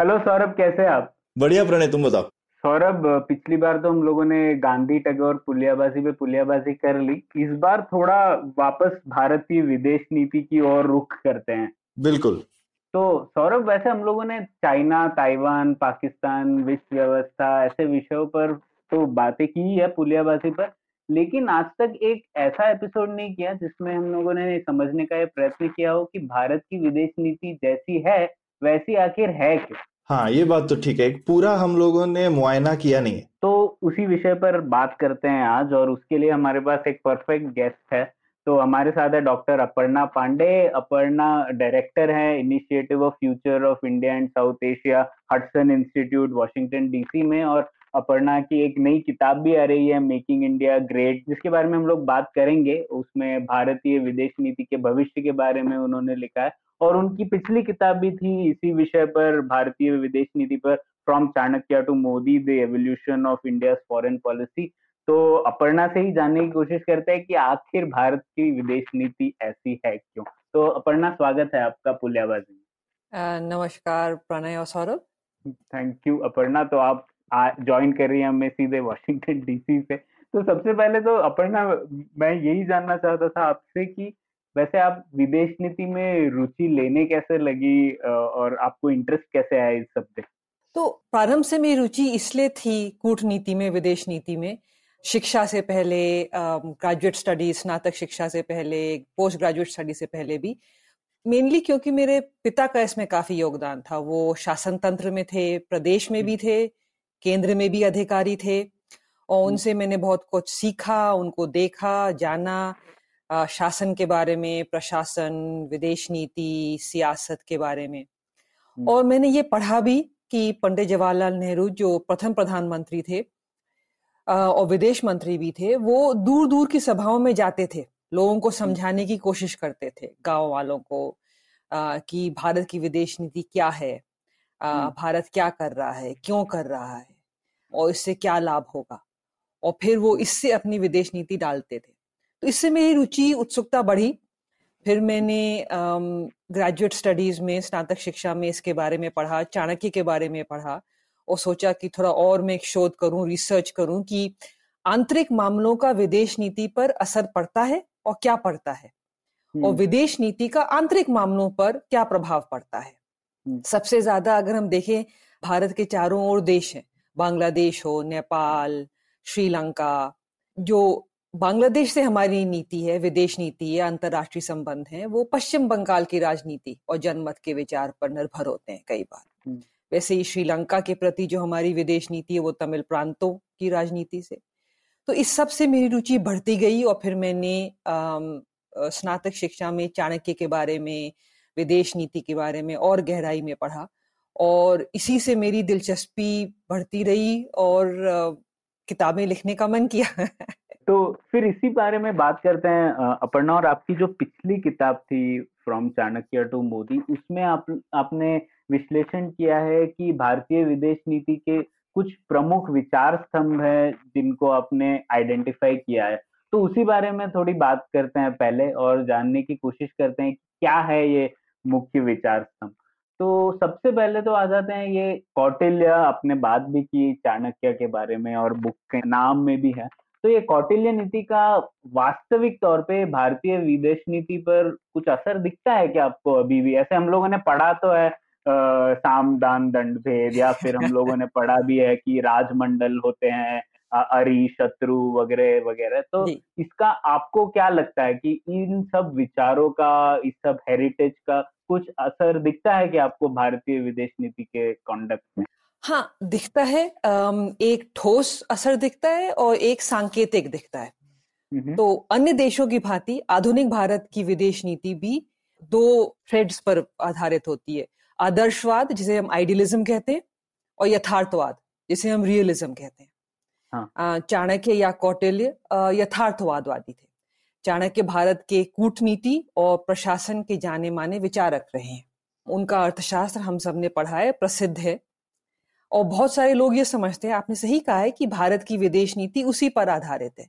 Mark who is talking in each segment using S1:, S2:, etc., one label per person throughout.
S1: Hello Saurabh कैसे हैं आप?
S2: बढ़िया प्रणय तुम बताओ।
S1: सौरभ पिछली बार तो हम लोगों ने गांधी टैगोर पुलियाबाजी पे पुलियाबाजी कर ली। इस बार थोड़ा वापस भारतीय विदेश नीति की ओर रुख करते हैं।
S2: बिल्कुल।
S1: तो सौरभ वैसे हम लोगों ने चाइना ताइवान पाकिस्तान विश्व व्यवस्था ऐसे विषयों पर तो बातें की है पुलियाबाजी पर लेकिन आज तक एक ऐसा एपिसोड नहीं किया जिसमें हम लोगों ने समझने का ये प्रयत्न किया हो कि भारत की विदेश नीति जैसी है वैसी आखिर है क्या?
S2: हाँ ये बात तो ठीक है। पूरा हम लोगों ने मुआयना किया नहीं है।
S1: तो उसी विषय पर बात करते हैं आज और उसके लिए हमारे पास एक परफेक्ट गेस्ट है। तो हमारे साथ है डॉक्टर अपर्णा पांडे। अपर्णा डायरेक्टर है initiative of future of India and South Asia Hudson institute Washington DC में और अपर्णा की एक नई किताब भी आ रही है मेकिंग इंडिया ग्रेट जिसके बारे में हम लोग बात करेंगे। उसमें भारतीय विदेश नीति के भविष्य के बारे में उन्होंने लिखा है और उनकी पिछली किताब भी थी इसी विषय पर भारतीय विदेश नीति पर from Chanakya to Modi the evolution of India foreign policy तो अपर्णा से ही जानने की कोशिश करते हैं कि आखिर भारत की विदेश नीति ऐसी है क्यों? तो अपर्णा स्वागत है आपका पुलियाबाजी
S3: नमस्कार प्रणय और सौरभ।
S1: Thank you Aparna. तो आप ज्वाइन कर रही है हमें सीधे वॉशिंगटन डीसी से। तो सबसे पहले तो अपर्णा मैं यही जानना चाहता था आपसे कि वैसे आप विदेश नीति में रुचि लेने कैसे लगी और आपको इंटरेस्ट कैसे आया इस सब्जेक्ट
S3: तो प्रारंभ से मेरी रुचि इसलिए थी कूटनीति में विदेश नीति में। शिक्षा से पहले ग्रेजुएट स्टडीज़ स्नातक शिक्षा से पहले पोस्ट ग्रेजुएट स्टडी से पहले भी। मेनली क्योंकि मेरे पिता का इसमें काफ़ी योगदान था। वो शासन तंत्र में थे प्रदेश में भी थे। केंद्र में भी अधिकारी थे और उनसे मैंने बहुत कुछ सीखा उनको देखा जाना। शासन के बारे में प्रशासन विदेश नीति सियासत के बारे में। और मैंने ये पढ़ा भी कि पंडित जवाहरलाल नेहरू जो प्रथम प्रधानमंत्री थे और विदेश मंत्री भी थे वो दूर दूर की सभाओं में जाते थे। लोगों को समझाने की कोशिश करते थे गाँव वालों को कि भारत की विदेश नीति क्या है। भारत क्या कर रहा है क्यों कर रहा है और इससे क्या लाभ होगा? और फिर वो इससे अपनी विदेश नीति डालते थे। तो इससे मेरी रुचि उत्सुकता बढ़ी। फिर मैंने ग्रेजुएट स्टडीज़ में स्नातक शिक्षा में इसके बारे में पढ़ा चाणक्य के बारे में पढ़ा और सोचा कि थोड़ा और मैं एक शोध करूँ रिसर्च करूँ कि आंतरिक मामलों का विदेश नीति पर असर पड़ता है और क्या पड़ता है? और विदेश नीति का आंतरिक मामलों पर क्या प्रभाव पड़ता है। सबसे ज़्यादा अगर हम देखें भारत के चारों ओर देश हैं। बांग्लादेश हो नेपाल श्रीलंका जो बांग्लादेश से हमारी नीति है विदेश नीति है अंतर्राष्ट्रीय संबंध है वो पश्चिम बंगाल की राजनीति और जनमत के विचार पर निर्भर होते हैं कई बार।
S1: हम्म।
S3: वैसे ही श्रीलंका के प्रति जो हमारी विदेश नीति है वो तमिल प्रांतों की राजनीति से। तो इस सबसे मेरी रुचि बढ़ती गई और फिर मैंने स्नातक शिक्षा में चाणक्य के बारे में विदेश नीति के बारे में और गहराई में पढ़ा और इसी से मेरी दिलचस्पी बढ़ती रही और किताबें लिखने का मन किया।
S1: तो फिर इसी बारे में बात करते हैं अपर्णा और आपकी जो पिछली किताब थी फ्रॉम चाणक्य टू मोदी उसमें आप, आपने विश्लेषण किया है कि भारतीय विदेश नीति के कुछ प्रमुख विचार स्तंभ हैं जिनको आपने आइडेंटिफाई किया है। तो उसी बारे में थोड़ी बात करते हैं पहले और जानने की कोशिश करते हैं क्या है ये मुख्य विचार स्तंभ। तो सबसे पहले तो आ जाते हैं ये कौटिल्य आपने बात भी की चाणक्य के बारे में और बुक के नाम में भी है। तो ये कौटिल्य नीति का वास्तविक तौर पे भारतीय विदेश नीति पर कुछ असर दिखता है क्या आपको अभी भी? ऐसे हम लोगों ने पढ़ा तो है अ, साम दान दंड भेद या फिर हम लोगों ने पढ़ा भी है कि राजमंडल होते हैं अरि शत्रु वगैरह वगैरह। तो इसका आपको क्या लगता है कि इन सब विचारों का इस सब हेरिटेज का कुछ असर दिखता है कि आपको भारतीय विदेश नीति के कॉन्डक्ट में?
S3: हाँ दिखता है। एक ठोस असर दिखता है और एक सांकेतिक दिखता है। तो अन्य देशों की भांति आधुनिक भारत की विदेश नीति भी दो थ्रेड्स पर आधारित होती है। आदर्शवाद जिसे हम आइडियलिज्म कहते हैं और यथार्थवाद जिसे हम रियलिज्म कहते हैं। हाँ। चाणक्य या कौटिल्य यथार्थवादवादी थे। चाणक्य भारत के कूटनीति और प्रशासन के जाने माने विचारक रहे हैं। उनका अर्थशास्त्र हम सबने पढ़ा है प्रसिद्ध है। और बहुत सारे लोग ये समझते हैं आपने सही कहा है कि भारत की विदेश नीति उसी पर आधारित है।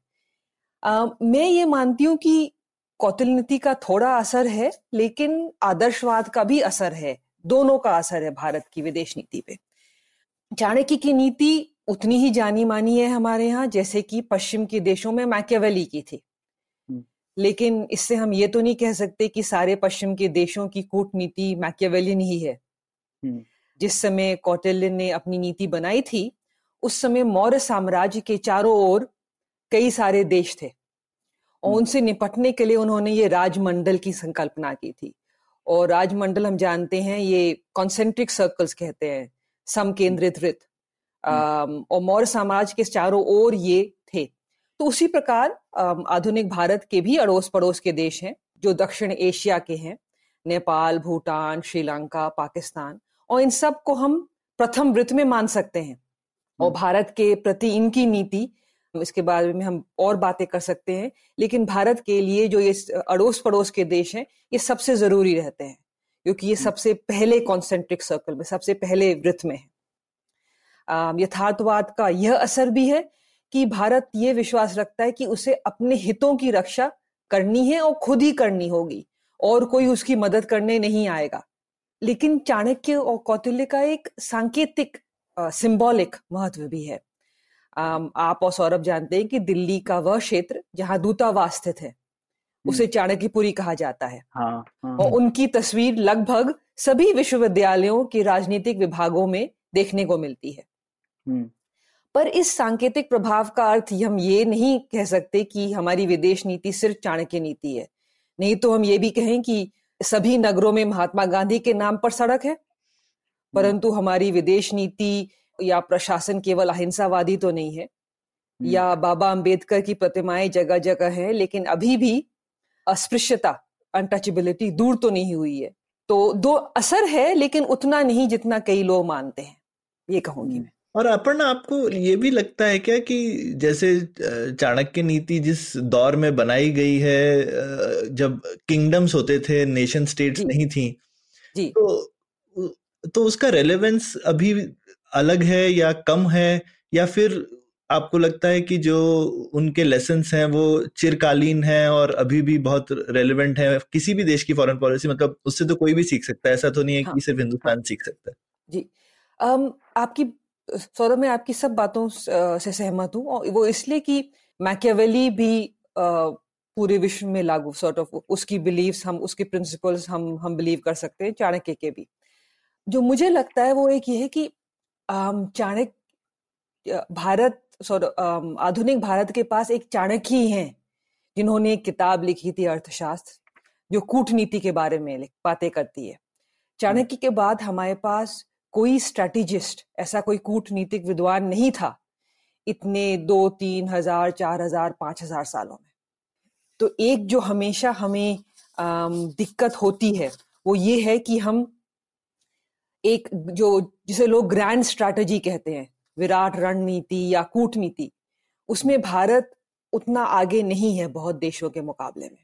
S3: आ, मैं ये मानती हूँ कि कौटिल नीति का थोड़ा असर है लेकिन आदर्शवाद का भी असर है। दोनों का असर है भारत की विदेश नीति पे। चाणक्य की नीति उतनी ही जानी मानी है हमारे यहाँ जैसे कि पश्चिम के देशों में मैकेवेली की थी हम्म। लेकिन इससे हम ये तो नहीं कह सकते कि सारे पश्चिम के देशों की कूटनीति मैकेवेलियन ही है हम्म। जिस समय कौटिल्य ने अपनी नीति बनाई थी उस समय मौर्य साम्राज्य के चारों ओर कई सारे देश थे और हम्म। उनसे निपटने के लिए उन्होंने ये राजमंडल की संकल्पना की थी और राजमंडल हम जानते हैं ये कॉन्सेंट्रिक सर्कल्स कहते हैं सम केंद्रित वृत्त। और मौर्य साम्राज्य के चारों ओर ये थे तो उसी प्रकार आधुनिक भारत के भी अड़ोस पड़ोस के देश हैं जो दक्षिण एशिया के हैं नेपाल भूटान श्रीलंका पाकिस्तान और इन सबको हम प्रथम वृत्त में मान सकते हैं और हम्म। भारत के प्रति इनकी नीति इसके बारे में हम और बातें कर सकते हैं लेकिन भारत के लिए जो ये अड़ोस पड़ोस के देश हैं ये सबसे ज़रूरी रहते हैं क्योंकि ये हम्म। सबसे पहले कॉन्सेंट्रिक सर्कल में सबसे पहले वृत्त में है यथार्थवाद का यह असर भी है कि भारत ये विश्वास रखता है कि उसे अपने हितों की रक्षा करनी है और खुद ही करनी होगी और कोई उसकी मदद करने नहीं आएगा लेकिन चाणक्य और कौटिल्य का एक सांकेतिक सिंबॉलिक महत्व भी है आप और सौरभ जानते हैं कि दिल्ली का वह क्षेत्र जहाँ दूतावास स्थित है उसे हम्म। चाणक्यपुरी कहा जाता है हाँ, हाँ, और उनकी तस्वीर लगभग सभी विश्वविद्यालयों के राजनीतिक विभागों में देखने को मिलती है। पर इस सांकेतिक प्रभाव का अर्थ हम ये नहीं कह सकते कि हमारी विदेश नीति सिर्फ़ चाणक्य नीति है। नहीं तो हम ये भी कहें कि सभी नगरों में महात्मा गांधी के नाम पर सड़क है। हम्म। परंतु हमारी विदेश नीति या प्रशासन केवल अहिंसावादी तो नहीं है। हम्म। या बाबा अंबेडकर की प्रतिमाएँ जगह जगह हैं लेकिन अभी भी अस्पृश्यता अनटचेबिलिटी दूर तो नहीं हुई है। तो दो असर है लेकिन उतना नहीं जितना कई लोग मानते हैं। ये कहूँगी हम्म। मैं।
S2: और अपर्णा आपको ये भी लगता है क्या कि जैसे चाणक्य नीति जिस दौर में बनाई गई है जब किंगडम्स होते थे नेशन स्टेट्स नहीं थी जी। तो तो उसका रेलेवेंस अभी अलग है या कम है? या फिर आपको लगता है कि जो उनके लेसन हैं वो चिरकालीन है और अभी भी बहुत रेलिवेंट है? किसी भी देश की फॉरेन पॉलिसी मतलब उससे तो कोई भी सीख सकता है। ऐसा तो नहीं है हाँ, कि सिर्फ़ हिंदुस्तान हाँ, सीख सकता है।
S3: जी। um, आपकी सौरभ मैं आपकी सब बातों से सहमत हूँ और वो इसलिए कि मैकेवेली भी पूरे विश्व में लागू सॉर्ट ऑफ़ उसकी बिलीव्स हम उसके प्रिंसिपल्स हम हम बिलीव कर सकते हैं चाणक्य के भी। जो मुझे लगता है वो एक ये है कि चाणक्य भारत सॉरी आधुनिक भारत के पास एक चाणक्य ही हैं जिन्होंने एक किताब लिखी थी अर्थशास्त्र जो कूटनीति के बारे में बातें करती है। चाणक्य के बाद हमारे पास कोई स्ट्रेटेजिस्ट ऐसा कोई कूटनीतिक विद्वान नहीं था इतने दो, तीन हज़ार, चार हज़ार, पाँच हज़ार सालों में। तो एक जो हमेशा हमें दिक्कत होती है, वो ये है कि हम एक जो, जिसे लोग ग्रैंड स्ट्रैटेजी कहते हैं, विराट रणनीति या कूटनीति, उसमें भारत उतना आगे नहीं है बहुत देशों के मुकाबले में।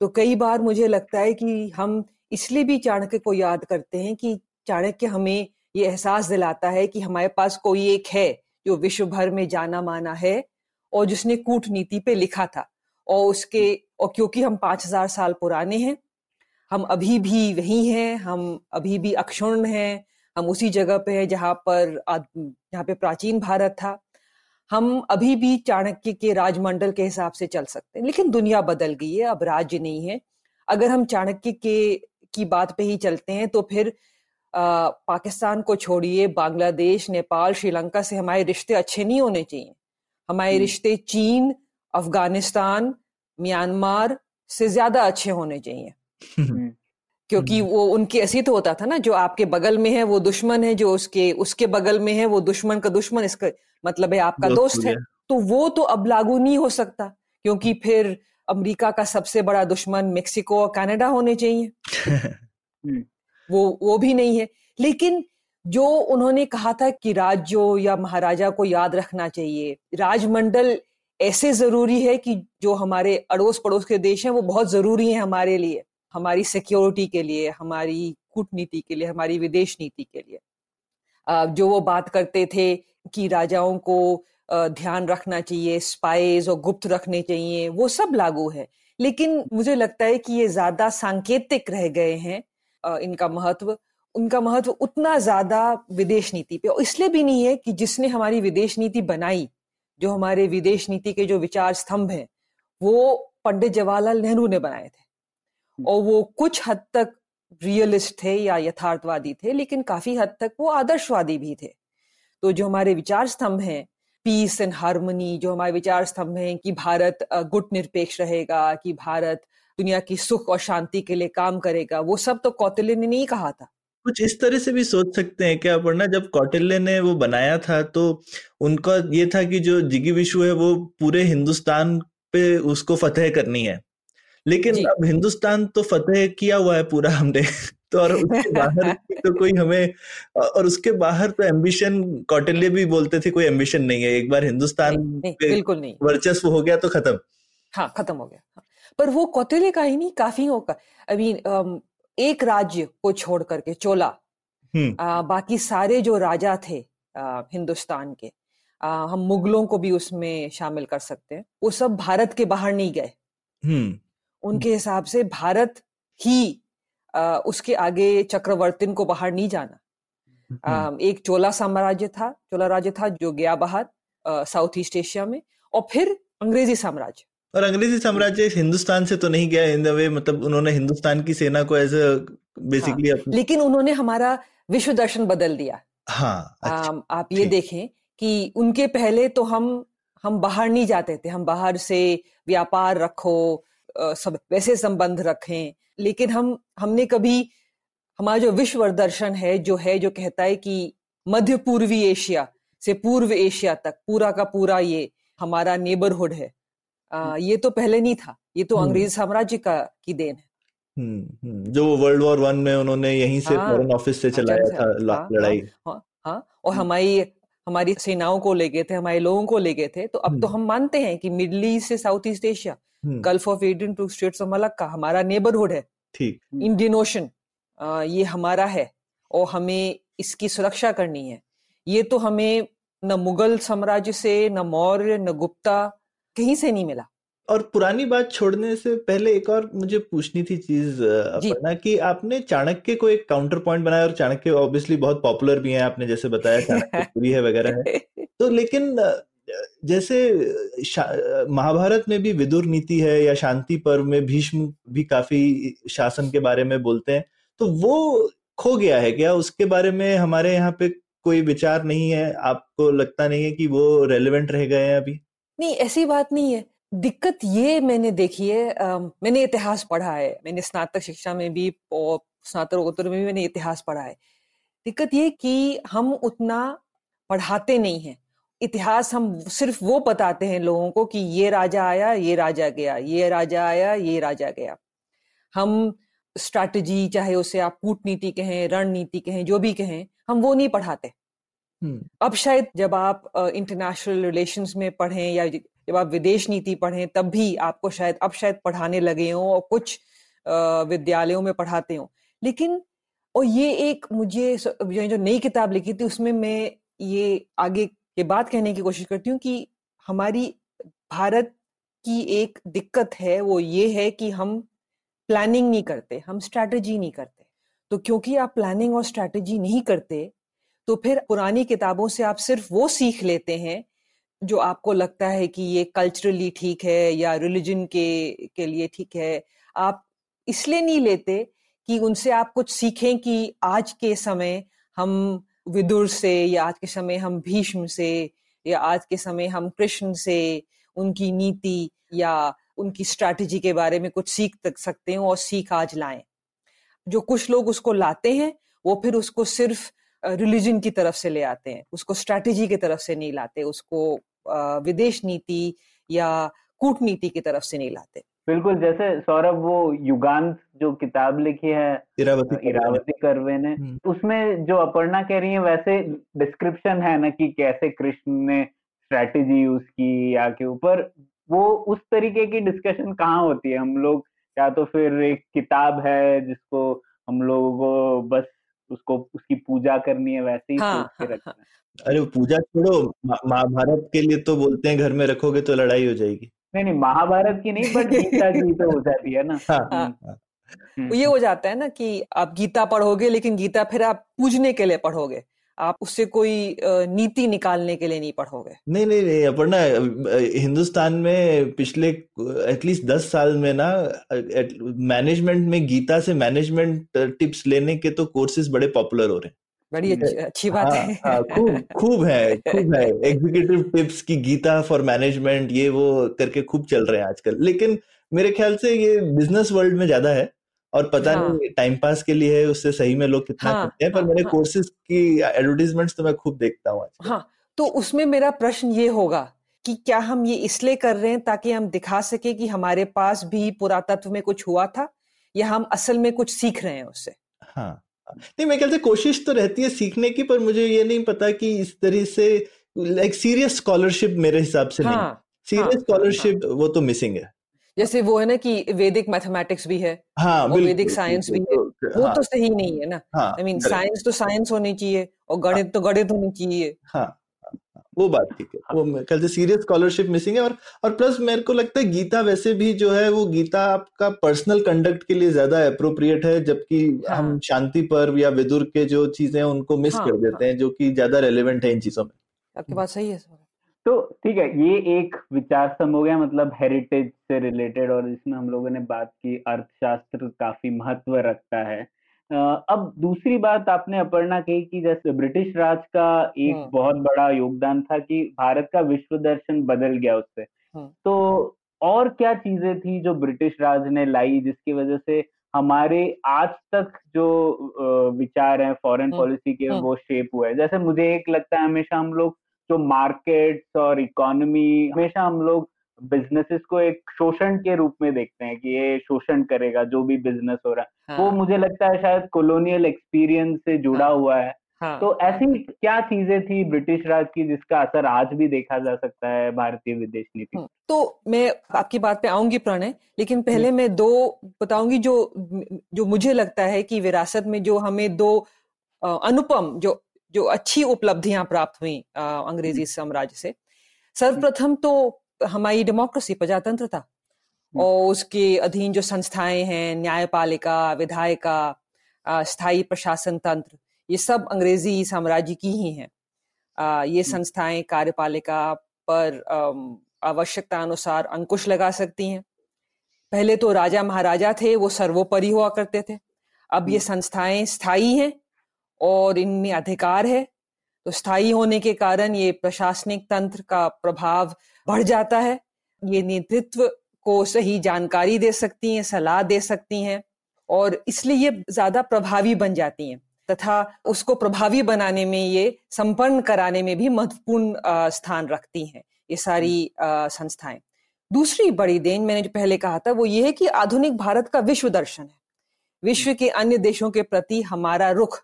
S3: तो कई बार मुझे लगता है कि हम इसलिए भी चाणक्य को याद करते हैं कि चाणक्य हमें ये एहसास दिलाता है कि हमारे पास कोई एक है जो विश्व भर में जाना माना है और जिसने कूटनीति पे लिखा था और उसके, और क्योंकि हम पाँच हज़ार साल पुराने हैं, हम अभी भी वही हैं, हम अभी भी अक्षुण्ण हैं, हम उसी जगह पे हैं जहाँ पर जहाँ पे प्राचीन भारत था। हम अभी भी चाणक्य के राजमंडल के हिसाब से चल सकते हैं, लेकिन दुनिया बदल गई है, अब राज्य नहीं है। अगर हम चाणक्य के, की बात पे ही चलते हैं तो फिर पाकिस्तान को छोड़िए बांग्लादेश नेपाल श्रीलंका से हमारे रिश्ते अच्छे नहीं होने चाहिए। हमारे हम्म। रिश्ते चीन अफ़गानिस्तान म्यांमार से ज़्यादा अच्छे होने चाहिए। हम्म। क्योंकि हम्म। वो उनके ऐसी तो होता था ना जो आपके बगल में है वो दुश्मन है जो उसके उसके बगल में है वो दुश्मन का दुश्मन इसका मतलब है आपका दोस्त है तो वो तो अब लागू नहीं हो सकता क्योंकि फिर अमेरिका का सबसे बड़ा दुश्मन मेक्सिको और कनाडा होने चाहिए। वो वो भी नहीं है। लेकिन जो उन्होंने कहा था कि राज्यों या महाराजा को याद रखना चाहिए, राजमंडल ऐसे ज़रूरी है कि जो हमारे अड़ोस पड़ोस के देश हैं, वो बहुत ज़रूरी है हमारे लिए, हमारी सिक्योरिटी के लिए, हमारी कूटनीति के लिए, हमारी विदेश नीति के लिए। जो वो बात करते थे कि राजाओं को ध्यान रखना चाहिए स्पाइस और गुप्त रखने चाहिए, वो सब लागू है। लेकिन मुझे लगता है कि ये ज़्यादा सांकेतिक रह गए हैं इनका महत्व उनका महत्व उतना ज़्यादा विदेश नीति पे। और इसलिए भी नहीं है कि जिसने हमारी विदेश नीति बनाई जो हमारे विदेश नीति के जो विचार स्तंभ हैं वो पंडित जवाहरलाल नेहरू ने बनाए थे। हम्म। और वो कुछ हद तक रियलिस्ट थे या यथार्थवादी थे लेकिन काफ़ी हद तक वो आदर्शवादी भी थे। तो जो हमारे विचार स्तंभ हैं पीस एंड हारमोनी जो हमारे विचार स्तंभ हैं कि भारत गुट निरपेक्ष रहेगा कि भारत दुनिया की सुख और शांति के लिए काम करेगा। वो सब तो कौटिल्य ने नहीं कहा था।
S2: कुछ इस तरह से भी सोच सकते हैं क्या? पढ़ना जब कौटिल्य ने वो बनाया था तो उनका ये था कि जो जिगी विश्व है वो पूरे हिंदुस्तान पे उसको फतेह करनी है। लेकिन अब हिंदुस्तान तो फतेह किया हुआ है पूरा हमने। तो और उसके बाहर तो कोई हमें और उसके बाहर तो एम्बिशन कौटिल्य भी बोलते थे कोई एम्बिशन नहीं है। एक बार हिंदुस्तान
S3: नहीं, नहीं, बिल्कुल नहीं।
S2: वर्चस्व हो गया तो खत्म।
S3: हाँ खत्म हो गया। हाँ। पर वो कौटिल्य का ही नहीं काफ़ी होगा अभी एक राज्य को छोड़ करके चोला हम्म। आ, बाकी सारे जो राजा थे आ, हिंदुस्तान के आ, हम मुगलों को भी उसमें शामिल कर सकते हैं वो सब भारत के बाहर नहीं गए हम्म। उनके हिसाब से भारत ही आ, उसके आगे चक्रवर्तीन को बाहर नहीं जाना आ, हम्म। एक चोला साम्राज्य था चोला राज्य था जो गया बाहर साउथ ईस्ट एशिया में और फिर अंग्रेज़ी साम्राज्य
S2: और अंग्रेज़ी साम्राज्य हिंदुस्तान से तो नहीं गया इन द वे मतलब उन्होंने हिंदुस्तान की सेना को एज बेसिकली हाँ,
S3: लेकिन उन्होंने हमारा विश्व दर्शन बदल दिया।
S2: हाँ
S3: अच्छा, आ, आप ये देखें कि उनके पहले तो हम हम बाहर नहीं जाते थे हम बाहर से व्यापार रखो सब वैसे संबंध रखें लेकिन हम हमने कभी हमारा जो विश्व दर्शन है जो है जो कहता है कि मध्य पूर्वी एशिया से पूर्व एशिया तक पूरा का पूरा ये हमारा नेबरहुड है। आ, ये तो पहले नहीं था ये तो हम्म। अंग्रेज़ साम्राज्य का की देन है।
S2: हम्म, हम्म, जो वर्ल्ड वॉर वन में उन्होंने यहीं से फॉरेन हाँ, ऑफ़िस से अच्छा, चलाया अच्छा, था हाँ, लड़ाई।
S3: हाँ, हाँ, और हमारी हमारी सेनाओं को ले गए थे हमारे लोगों को ले गए थे तो अब तो हम मानते हैं कि मिडल ईस्ट से South East Asia Gulf of Aden to straits of Malacca हमारा नेबरहुड है।
S2: ठीक।
S3: इंडियन ओशन ये हमारा है और हमें इसकी सुरक्षा करनी है। ये तो हमें न मुगल साम्राज्य से न मौर्य न गुप्ता कहीं से नहीं मिला।
S2: और पुरानी बात छोड़ने से पहले एक और मुझे पूछनी थी चीज़ अपना कि आपने चाणक्य को एक काउंटर पॉइंट बनाया और चाणक्य ऑब्वियसली बहुत पॉपुलर भी है आपने जैसे बताया चाणक्य है वगैरह है। तो लेकिन जैसे महाभारत में भी विदुर नीति है या शांति पर्व में भीष्म भी काफ़ी शासन के बारे में बोलते हैं तो वो खो गया है क्या? उसके बारे में हमारे यहाँ पे कोई विचार नहीं है? आपको लगता नहीं है कि वो रेलिवेंट रह गए हैं अभी?
S3: नहीं ऐसी बात नहीं है। दिक्कत ये मैंने देखी है आ, मैंने इतिहास पढ़ा है। मैंने स्नातक शिक्षा में भी और स्नातकोत्तर में भी मैंने इतिहास पढ़ा है। दिक्कत ये कि हम उतना पढ़ाते नहीं हैं। इतिहास हम सिर्फ़ वो बताते हैं लोगों को कि ये राजा आया ये राजा गया ये राजा आया ये राजा गया। हम स्ट्रैटेजी चाहे उसे आप कूटनीति कहें रणनीति कहें जो भी कहें हम वो नहीं पढ़ाते। अब शायद जब आप इंटरनेशनल रिलेशंस में पढ़ें या जब आप विदेश नीति पढ़ें, तब भी आपको शायद, अब शायद पढ़ाने लगे हों और कुछ विद्यालयों में पढ़ाते हों। लेकिन, और ये एक मुझे जो नई किताब लिखी थी, उसमें मैं ये आगे के बात कहने की कोशिश करती हूँ कि हमारी भारत की एक दिक्कत है, वो ये है कि हम प्लानिंग नहीं करते, हम स्ट्रैटेजी नहीं करते। तो क्योंकि आप प्लानिंग और स्ट्रैटेजी नहीं करते तो फिर पुरानी किताबों से आप सिर्फ़ वो सीख लेते हैं, जो आपको लगता है कि ये कल्चरली ठीक है या रिलीजन के के लिए ठीक है। आप इसलिए नहीं लेते कि उनसे आप कुछ सीखें कि आज के समय हम विदुर से या आज के समय हम भीष्म से या आज के समय हम कृष्ण से उनकी नीति या उनकी स्ट्रैटेजी के बारे में कुछ सीख तक सकते हैं और सीख आज लाएँ। जो कुछ लोग उसको लाते हैं, वो फिर उसको सिर्फ़ रिलीजन की तरफ़ से ले आते हैं। उसको स्ट्रैटेजी की तरफ़ से नहीं लाते उसको विदेश नीति या कूटनीति की तरफ़ से नहीं लाते।
S1: बिल्कुल जैसे सौरभ वो युगांत जो किताब लिखी है
S2: इरावती
S1: इरावती करवे ने
S2: हम्म।
S1: उसमें जो अपर्णा कह रही है वैसे डिस्क्रिप्शन है ना कि कैसे कृष्ण ने स्ट्रैटेजी यूज़ की या के ऊपर वो उस तरीके की डिस्कशन कहाँ होती है? हम लोग या तो फिर एक किताब है जिसको हम लोगों को बस उसको उसकी पूजा करनी है वैसे ही
S3: हाँ,
S1: सोच के
S3: हाँ,
S1: रखना है।
S2: अरे वो पूजा छोड़ो महाभारत के लिए तो बोलते हैं घर में रखोगे तो लड़ाई हो जाएगी।
S1: नहीं नहीं महाभारत की नहीं बट गीता की तो हो जाती है ना।
S2: हाँ,
S1: हाँ,
S2: हाँ।
S1: हम्म,
S3: ये हो जाता है ना कि आप गीता पढ़ोगे लेकिन गीता फिर आप पूजने के लिए पढ़ोगे। आप उससे कोई नीति निकालने के लिए नहीं पढ़ोगे?
S2: नहीं नहीं नहीं अपर्णा हिंदुस्तान में पिछले एटलीस्ट दस साल में ना मैनेजमेंट में गीता से मैनेजमेंट टिप्स लेने के तो कोर्सेज बड़े पॉपुलर हो रहे हैं।
S3: बड़ी अच्छी, अच्छी बात
S2: हाँ,
S3: है।
S2: हाँ, खूब खूब है खूब है। एग्जीक्यूटिव टिप्स की गीता फॉर मैनेजमेंट ये वो करके खूब चल रहे हैं आजकल। लेकिन मेरे ख्याल से ये बिज़नेस वर्ल्ड में ज़्यादा है। और पता
S3: हाँ।
S2: नहीं टाइम पास के लिए है उससे सही में लोग कितना
S3: हाँ,
S2: करते हैं पर
S3: हाँ,
S2: मेरे
S3: हाँ।
S2: कोर्सेज की एडवर्टीजमेंट्स तो मैं खूब देखता हूँ
S3: हाँ तो उसमें मेरा प्रश्न ये होगा कि क्या हम ये इसलिए कर रहे हैं ताकि हम दिखा सके कि हमारे पास भी पुरातत्व में कुछ हुआ था या हम असल में कुछ सीख रहे हैं उससे?
S2: हाँ। नहीं मेरे ख्याल से कोशिश तो रहती है सीखने की पर मुझे ये नहीं पता कि इस तरह से लाइक सीरियस स्कॉलरशिप मेरे हिसाब से नहीं
S3: हाँ
S2: सीरियस
S3: हाँ,
S2: स्कॉलरशिप वो तो मिसिंग है।
S3: जैसे वो है ना कि वैदिक मैथमेटिक्स भी है
S2: हाँ
S3: और वैदिक साइंस भी है। वो
S2: हाँ,
S3: तो सही नहीं है ना।
S2: हाँ
S3: आई मीन साइंस तो साइंस होनी चाहिए और गणित तो गणित होनी चाहिए।
S2: हाँ हाँ, हाँ, वो बात ठीक है। वो ख्याल से सीरियस स्कॉलरशिप मिसिंग है और और प्लस मेरे को लगता है गीता वैसे भी जो है वो गीता आपका पर्सनल कंडक्ट के लिए ज़्यादा अप्रोप्रिएट है जबकि
S3: हाँ।
S2: हम शांति पर्व या विदुर के जो चीज़ें हैं उनको मिस
S3: हाँ,
S2: कर देते हैं। जो कि ज़्यादा रेलेवेंट है इन चीज़ों में।
S3: आपकी बात सही है सर।
S1: तो ठीक है ये एक विचार सम हो गया मतलब हेरिटेज से रिलेटेड और इसमें हम लोगों ने बात की अर्थशास्त्र काफ़ी महत्व रखता है अब दूसरी बात आपने अपर्णा कही कि जैसे ब्रिटिश राज का एक
S3: हम्म।
S1: बहुत बड़ा योगदान था कि भारत का विश्व दर्शन बदल गया उससे
S3: हम्म।
S1: तो और क्या चीज़ें थी जो ब्रिटिश राज ने लाई जिसकी वजह से हमारे आज तक जो विचार हैं फॉरेन पॉलिसी के
S3: हम्म।
S1: वो शेप हुए हैं जैसे मुझे एक लगता है हमेशा हम लोग जो मार्केट्स और इकोनॉमी हमेशा हम लोग बिजनेसेस को एक शोषण के रूप में देखते हैं कि ये शोषण करेगा जो भी बिज़नेस हो रहा है।
S3: हाँ।
S1: वो मुझे लगता है शायद कॉलोनियल एक्सपीरियंस से जुड़ा
S3: हाँ।
S1: हुआ है।
S3: हाँ।
S1: तो ऐसी क्या चीज़ें थी ब्रिटिश राज की जिसका असर आज भी देखा जा सकता है भारतीय विदेश नीति
S3: हम्म, तो मैं आपकी बात पे आऊँगी प्रणय लेकिन पहले मैं दो बताऊँगी जो जो मुझे लगता है कि विरासत में जो हमें दो अनुपम जो जो अच्छी उपलब्धियाँ प्राप्त हुई अंग्रेज़ी साम्राज्य से। सर्वप्रथम तो हमारी डेमोक्रेसी प्रजातंत्रता और उसके अधीन जो संस्थाएँ हैं न्यायपालिका विधायिका स्थायी प्रशासन तंत्र ये सब अंग्रेज़ी साम्राज्य की ही हैं। ये संस्थाएँ कार्यपालिका पर आवश्यकता अनुसार अंकुश लगा सकती हैं। पहले तो राजा महाराजा थे वो सर्वोपरि हुआ करते थे। अब ये संस्थाएँ स्थायी हैं और इनमें अधिकार है। तो स्थायी होने के कारण ये प्रशासनिक तंत्र का प्रभाव बढ़ जाता है। ये नेतृत्व को सही जानकारी दे सकती हैं, सलाह दे सकती हैं और इसलिए ये ज़्यादा प्रभावी बन जाती हैं तथा उसको प्रभावी बनाने में, ये संपन्न कराने में भी महत्वपूर्ण स्थान रखती हैं ये सारी संस्थाएँ। दूसरी बड़ी देन मैंने जो पहले कहा था वो ये है कि आधुनिक भारत का विश्व दर्शन है। विश्व के अन्य देशों के प्रति हमारा रुख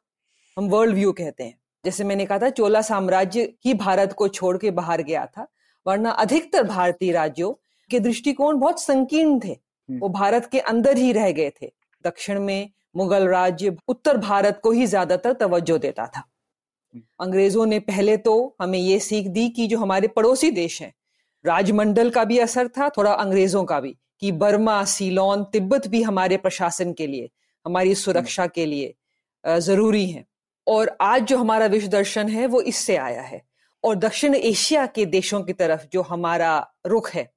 S3: हम वर्ल्ड व्यू कहते हैं। जैसे मैंने कहा था चोला साम्राज्य ही भारत को छोड़ के बाहर गया था वरना अधिकतर भारतीय राज्यों के दृष्टिकोण बहुत संकीर्ण थे। वो भारत के अंदर ही रह गए थे। दक्षिण में मुगल राज्य उत्तर भारत को ही ज़्यादातर तवज्जो देता था। अंग्रेज़ों ने पहले तो हमें ये सीख दी कि जो हमारे पड़ोसी देश हैं राजमंडल का भी असर था थोड़ा अंग्रेज़ों का भी कि बर्मा सीलोन तिब्बत भी हमारे प्रशासन के लिए हमारी सुरक्षा के लिए ज़रूरी है। और आज जो हमारा विश्व दर्शन है वो इससे आया है। और दक्षिण एशिया के देशों की तरफ़ जो हमारा रुख है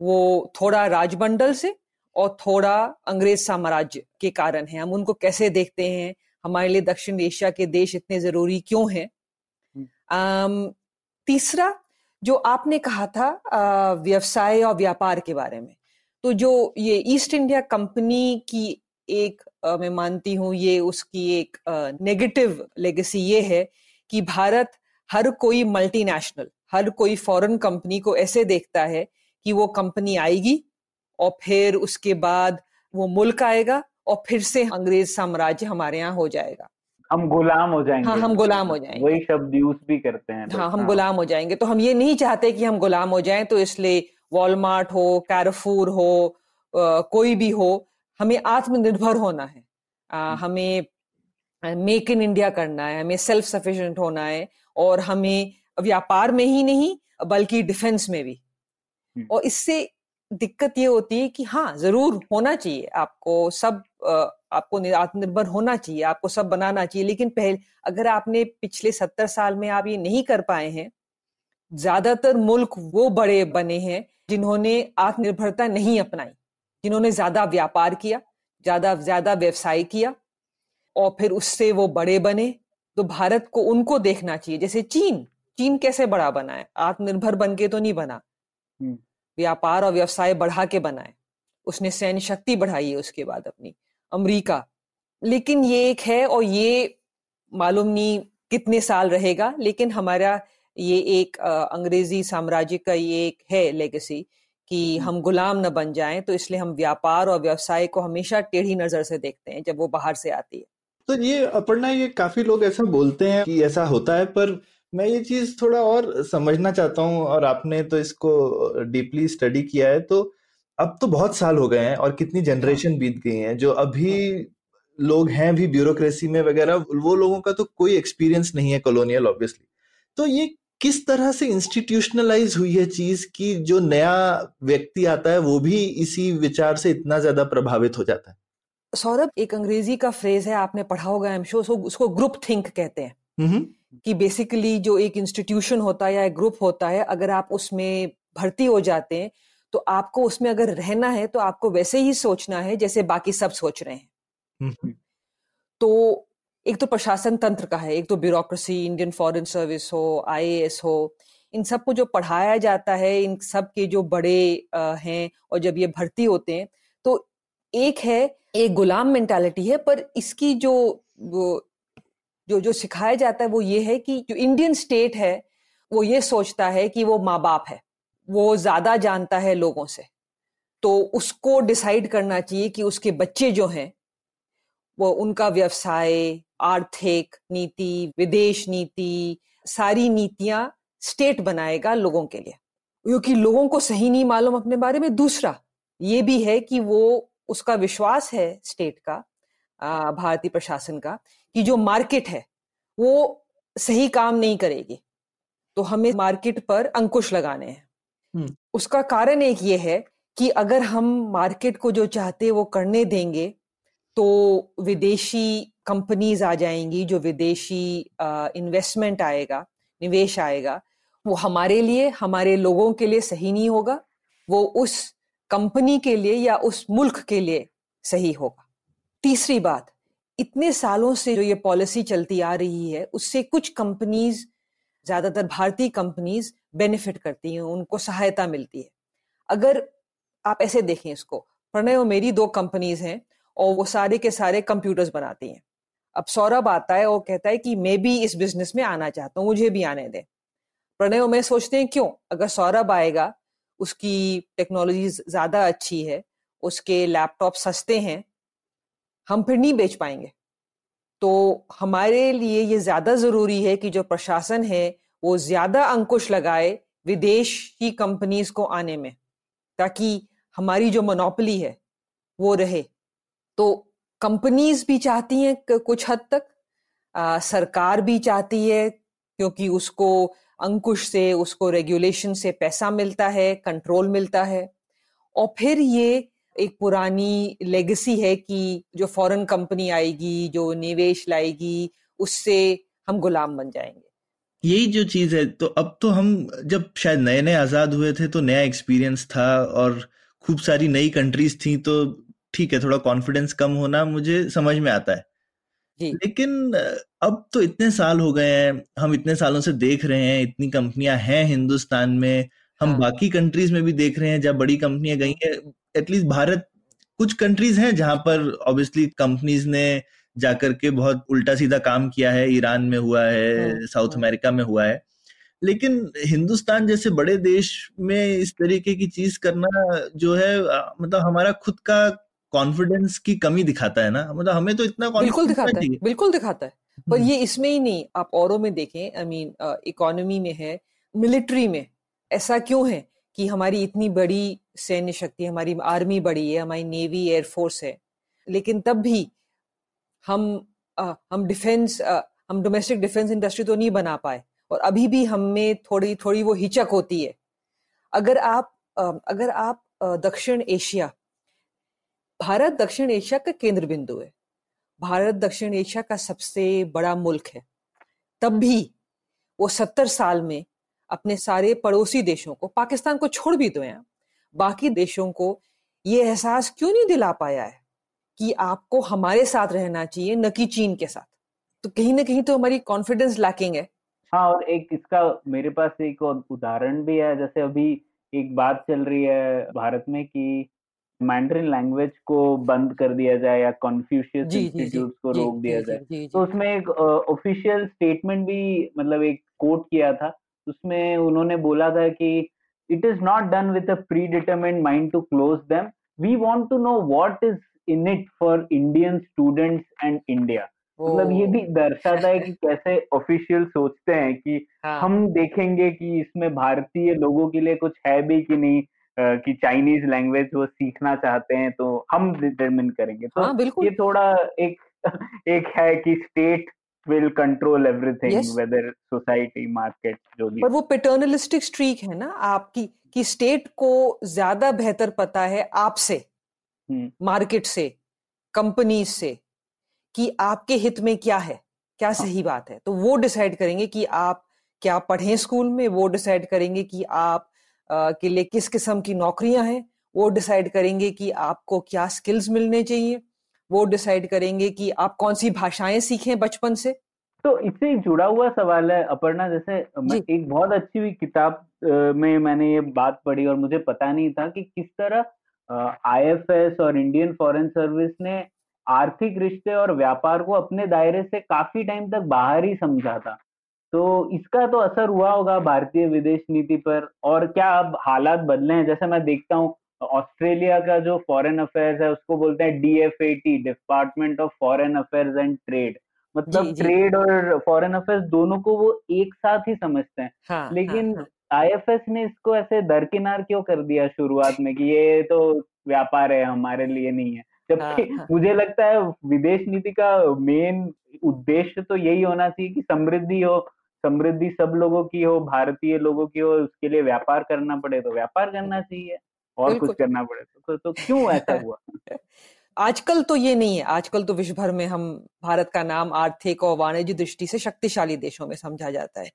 S3: वो थोड़ा राजमंडल से और थोड़ा अंग्रेज़ साम्राज्य के कारण है। हम उनको कैसे देखते हैं? हमारे लिए दक्षिण एशिया के देश इतने ज़रूरी क्यों हैं? अम, तीसरा जो आपने कहा था व्यवसाय और व्यापार के बारे में तो जो ये ईस्ट इंडिया कंपनी की एक मैं मानती हूँ ये उसकी एक नेगेटिव लेगेसी ये है कि भारत हर कोई मल्टीनेशनल हर कोई फॉरेन कंपनी को ऐसे देखता है कि वो कंपनी आएगी और फिर उसके बाद वो मुल्क आएगा और फिर से अंग्रेज़ साम्राज्य हमारे यहाँ हो जाएगा।
S1: हम गुलाम हो जाएँगे।
S3: हाँ हम गुलाम हो जाएँगे।
S1: वही शब्द यूज़ भी करते हैं
S3: हाँ हम गुलाम हो जाएँगे। तो हम ये नहीं चाहते कि हम गुलाम हो जाएँ तो इसलिए वॉलमार्ट हो कैरफूर हो आ, कोई भी हो हमें आत्मनिर्भर होना है। आ, हमें मेक इन इंडिया करना है हमें सेल्फ सफिशिएंट होना है और हमें व्यापार में ही नहीं बल्कि डिफेंस में भी। और इससे दिक्कत ये होती है कि हाँ ज़रूर होना चाहिए आपको सब आपको आत्मनिर्भर होना चाहिए आपको सब बनाना चाहिए लेकिन पहले अगर आपने पिछले सत्तर साल में आप ये नहीं कर पाए हैं ज़्यादातर मुल्क वो बड़े बने हैं जिन्होंने आत्मनिर्भरता नहीं अपनाई। जिन्होंने ज़्यादा व्यापार किया ज़्यादा ज़्यादा व्यवसाय किया और फिर उससे वो बड़े बने तो भारत को उनको देखना चाहिए। जैसे चीन चीन कैसे बड़ा बना है? आत्मनिर्भर बन के तो नहीं बना। हम्म। व्यापार और व्यवसाय बढ़ा के बनाए उसने सैन्य शक्ति बढ़ाई है उसके बाद अपनी। अमेरिका। लेकिन ये एक है और ये मालूम नहीं कितने साल रहेगा लेकिन हमारा ये एक अंग्रेज़ी साम्राज्य का ये एक है लेगेसी कि। हम गुलाम न बन जाएँ तो इसलिए हम व्यापार और व्यवसाय को हमेशा टेढ़ी नज़र से देखते हैं जब वो बाहर से आती है
S2: तो ये अपर्णा ये काफ़ी लोग ऐसा बोलते हैं कि ऐसा होता है, पर मैं ये चीज़ थोड़ा और समझना चाहता हूँ और आपने तो इसको डीपली स्टडी किया है तो अब तो बहुत साल हो गए हैं और कितनी जनरेशन। बीत गई हैं, जो अभी लोग हैं भी ब्यूरोक्रेसी में वगैरह, वो लोगों का तो कोई एक्सपीरियंस नहीं है कॉलोनियल, ऑब्वियसली तो ये किस तरह से इंस्टीट्यूशनलाइज हुई है चीज़ कि जो नया व्यक्ति आता है वो भी इसी विचार से इतना ज़्यादा प्रभावित हो जाता है?
S3: सौरभ एक अंग्रेज़ी का फ्रेज है आपने पढ़ा होगा एम शो उसको ग्रुप थिंक कहते हैं। कि बेसिकली जो एक इंस्टीट्यूशन होता है या एक ग्रुप होता है अगर आप उसमें भर्ती हो जाते हैं तो आपको उसमें अगर रहना है तो आपको वैसे ही सोचना है जैसे बाकी सब सोच रहे हैं। तो एक तो प्रशासन तंत्र का है, एक तो ब्यूरोक्रेसी इंडियन फॉरेन सर्विस हो आईएएस हो, इन सबको जो पढ़ाया जाता है, इन सब के जो बड़े हैं और जब ये भर्ती होते हैं तो एक है, एक गुलाम मेंटालिटी है, पर इसकी जो जो जो सिखाया जाता है, वो ये है कि जो इंडियन स्टेट है, वो ये सोचता है कि वो माँ बाप है, वो ज़्यादा जानता है लोगों से तो उसको डिसाइड करना चाहिए कि उसके बच्चे जो हैं वो उनका व्यवसाय आर्थिक नीति विदेश नीति सारी नीतियाँ स्टेट बनाएगा लोगों के लिए। क्योंकि लोगों को सही नहीं मालूम अपने बारे में। दूसरा ये भी है कि वो उसका विश्वास है स्टेट का भारतीय प्रशासन का कि जो मार्केट है वो सही काम नहीं करेगी। तो हमें मार्केट पर अंकुश लगाने हैं। उसका कारण एक ये है कि अगर हम मार्केट को जो चाहते वो करने देंगे तो विदेशी कंपनीज़ आ जाएँगी, जो विदेशी इन्वेस्टमेंट आएगा, निवेश आएगा, वो हमारे लिए, हमारे लोगों के लिए सही नहीं होगा, वो उस कंपनी के लिए या उस मुल्क के लिए सही होगा। तीसरी बात, इतने सालों से जो ये पॉलिसी चलती आ रही है, उससे कुछ कंपनीज़ ज़्यादातर भारतीय कंपनीज़ बेनिफिट करती हैं, उनको सहायता मिलती है। अगर आप ऐसे देखें इसको, प्रणय मेरी दो कंपनीज़ हैं और वो सारे के सारे कंप्यूटर्स बनाती हैं। अब सौरभ आता है और कहता है कि मैं भी इस बिज़नेस में आना चाहता हूँ, मुझे भी आने दें। प्रणय और मैं सोचते हैं क्यों? अगर सौरभ आएगा, उसकी टेक्नोलॉजी ज़्यादा अच्छी है, उसके लैपटॉप सस्ते हैं, हम फिर नहीं बेच पाएँगे। तो हमारे लिए ये ज़्यादा ज़रूरी है कि जो प्रशासन है, वो ज़्यादा अंकुश लगाए विदेश की कंपनीज़ को आने में, ताकि हमारी जो मोनोपली है, वो रहे। तो कंपनीज़ भी चाहती हैं कुछ हद तक। आ, सरकार भी चाहती है क्योंकि उसको अंकुश से उसको रेगुलेशन से पैसा मिलता है कंट्रोल मिलता है। और फिर ये एक पुरानी लेगेसी है कि जो फॉरेन कंपनी आएगी जो निवेश लाएगी उससे हम गुलाम बन जाएँगे।
S2: यही जो चीज़ है तो अब तो हम जब शायद नए नए आज़ाद हुए थे तो नया एक्सपीरियंस था और खूब सारी नई कंट्रीज़ थी तो ठीक है थोड़ा कॉन्फिडेंस कम होना मुझे समझ में आता है जी। लेकिन अब तो इतने साल हो गए हैं हम इतने सालों से देख रहे हैं इतनी कंपनियाँ हैं हिंदुस्तान में हम हाँ। बाकी कंट्रीज़ में भी देख रहे हैं जब बड़ी कंपनियाँ गई हैं एटलीस्ट भारत कुछ कंट्रीज़ हैं जहाँ पर ऑब्वियसली कंपनीज़ ने जाकर के बहुत उल्टा सीधा काम किया है ईरान में हुआ है साउथ हाँ, अमेरिका हाँ। में हुआ है लेकिन हिंदुस्तान जैसे बड़े देश में इस तरीके की चीज़ करना जो है मतलब हमारा खुद का कॉन्फिडेंस की कमी दिखाता है ना? मतलब हमें तो इतना
S3: बिल्कुल दिखाता है बिल्कुल दिखाता है। पर हम्म। ये इसमें ही नहीं आप औरों में देखें आई मीन इकोनॉमी में है मिलिट्री में ऐसा क्यों है कि हमारी इतनी बड़ी सैन्य शक्ति हमारी आर्मी बड़ी है हमारी नेवी एयरफोर्स है लेकिन तब भी हम आ, हम डिफेंस आ, हम डोमेस्टिक डिफेंस इंडस्ट्री तो नहीं बना पाए और अभी भी हमें थोड़ी थोड़ी वो हिचक होती है। अगर आप आ, अगर आप दक्षिण एशिया भारत दक्षिण एशिया का केंद्र बिंदु है। भारत दक्षिण एशिया का सबसे बड़ा मुल्क है। तब भी वो सत्तर साल में अपने सारे पड़ोसी देशों को, पाकिस्तान को छोड़ भी दो यहाँ बाकी देशों को ये एहसास क्यों नहीं दिला पाया है कि आपको हमारे साथ रहना चाहिए, न कि चीन के साथ? तो कहीं ना कहीं तो हमारी कॉन्फिडेंस लैकिंग है।
S1: हाँ और एक इसका मेरे पास एक उदाहरण भी है, जैसे अभी एक बात चल रही है भारत में कि मैंड्रिन लैंग्वेज को बंद कर दिया जाए या कॉन्फ्यूशियस इंस्टीट्यूट को रोक दिया जाए। तो उसमें एक ऑफिशियल स्टेटमेंट भी मतलब एक कोट किया था। उसमें उन्होंने बोला था कि it is not done with a predetermined mind to close them we want to know what is in it for Indian students and India मतलब ये भी दर्शाता है कि कैसे ऑफिशियल सोचते हैं कि हाँ. हम देखेंगे कि इसमें भारतीय लोगों के लिए कुछ है भी कि नहीं। कि चाइनीज़ लैंग्वेज वो सीखना चाहते हैं तो हम डिटरमिन करेंगे। तो हाँ, ये थोड़ा एक एक है कि state will control everything whether society market जो भी।
S3: पर वो पेटर्नलिस्टिक स्ट्रीक है ना आपकी कि स्टेट को ज़्यादा बेहतर पता है आपसे मार्केट हम्म। से कंपनी से कि आपके हित में क्या है क्या हाँ। सही बात है। तो वो डिसाइड करेंगे कि आप क्या पढ़ें स्कूल में वो डिसाइड करेंगे कि आप के लिए किस किस्म की नौकरियाँ हैं वो डिसाइड करेंगे कि आपको क्या स्किल्स मिलने चाहिए वो डिसाइड करेंगे कि आप कौन सी भाषाएँ सीखें बचपन से।
S1: तो इससे जुड़ा हुआ सवाल है अपर्णा जैसे एक बहुत अच्छी हुई किताब में मैंने ये बात पढ़ी और मुझे पता नहीं था कि किस तरह आईएफएस और इंडियन फॉरेन सर्विस ने आर्थिक रिश्ते और व्यापार को अपने दायरे से काफ़ी टाइम तक बाहर ही समझा था। तो इसका तो असर हुआ होगा भारतीय विदेश नीति पर। और क्या अब हालात बदले हैं? जैसे मैं देखता हूँ ऑस्ट्रेलिया का जो फॉरेन अफेयर्स है उसको बोलते हैं DFAT department of foreign affairs and trade मतलब ट्रेड और फॉरेन अफेयर्स दोनों को वो एक साथ ही समझते हैं। हाँ, लेकिन हाँ, आईएफएस हाँ. ने इसको ऐसे दरकिनार क्यों कर दिया शुरुआत में कि ये तो व्यापार है हमारे लिए नहीं है? जबकि हाँ, हाँ. मुझे लगता है विदेश नीति का मेन उद्देश्य तो यही होना चाहिए कि समृद्धि हो समृद्धि सब लोगों की हो भारतीय लोगों की हो उसके लिए व्यापार करना पड़े तो व्यापार करना चाहिए और कुछ करना पड़े तो, तो, तो क्यों ऐसा हुआ?
S3: आजकल तो ये नहीं है आजकल तो विश्व भर में हम भारत का नाम आर्थिक और वाणिज्य दृष्टि से शक्तिशाली देशों में समझा जाता है।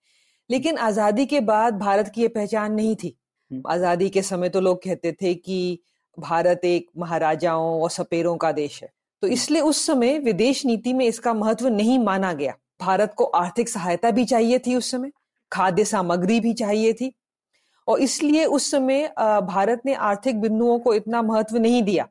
S3: लेकिन आज़ादी के बाद भारत की ये पहचान नहीं थी। हम्म। आज़ादी के समय तो लोग कहते थे कि भारत एक महाराजाओं और सपेरों का देश है। तो इसलिए उस समय विदेश नीति में इसका महत्व नहीं माना गया। भारत को आर्थिक सहायता भी चाहिए थी उस समय खाद्य सामग्री भी चाहिए थी। और इसलिए उस समय भारत ने आर्थिक बिंदुओं को इतना महत्व नहीं दिया।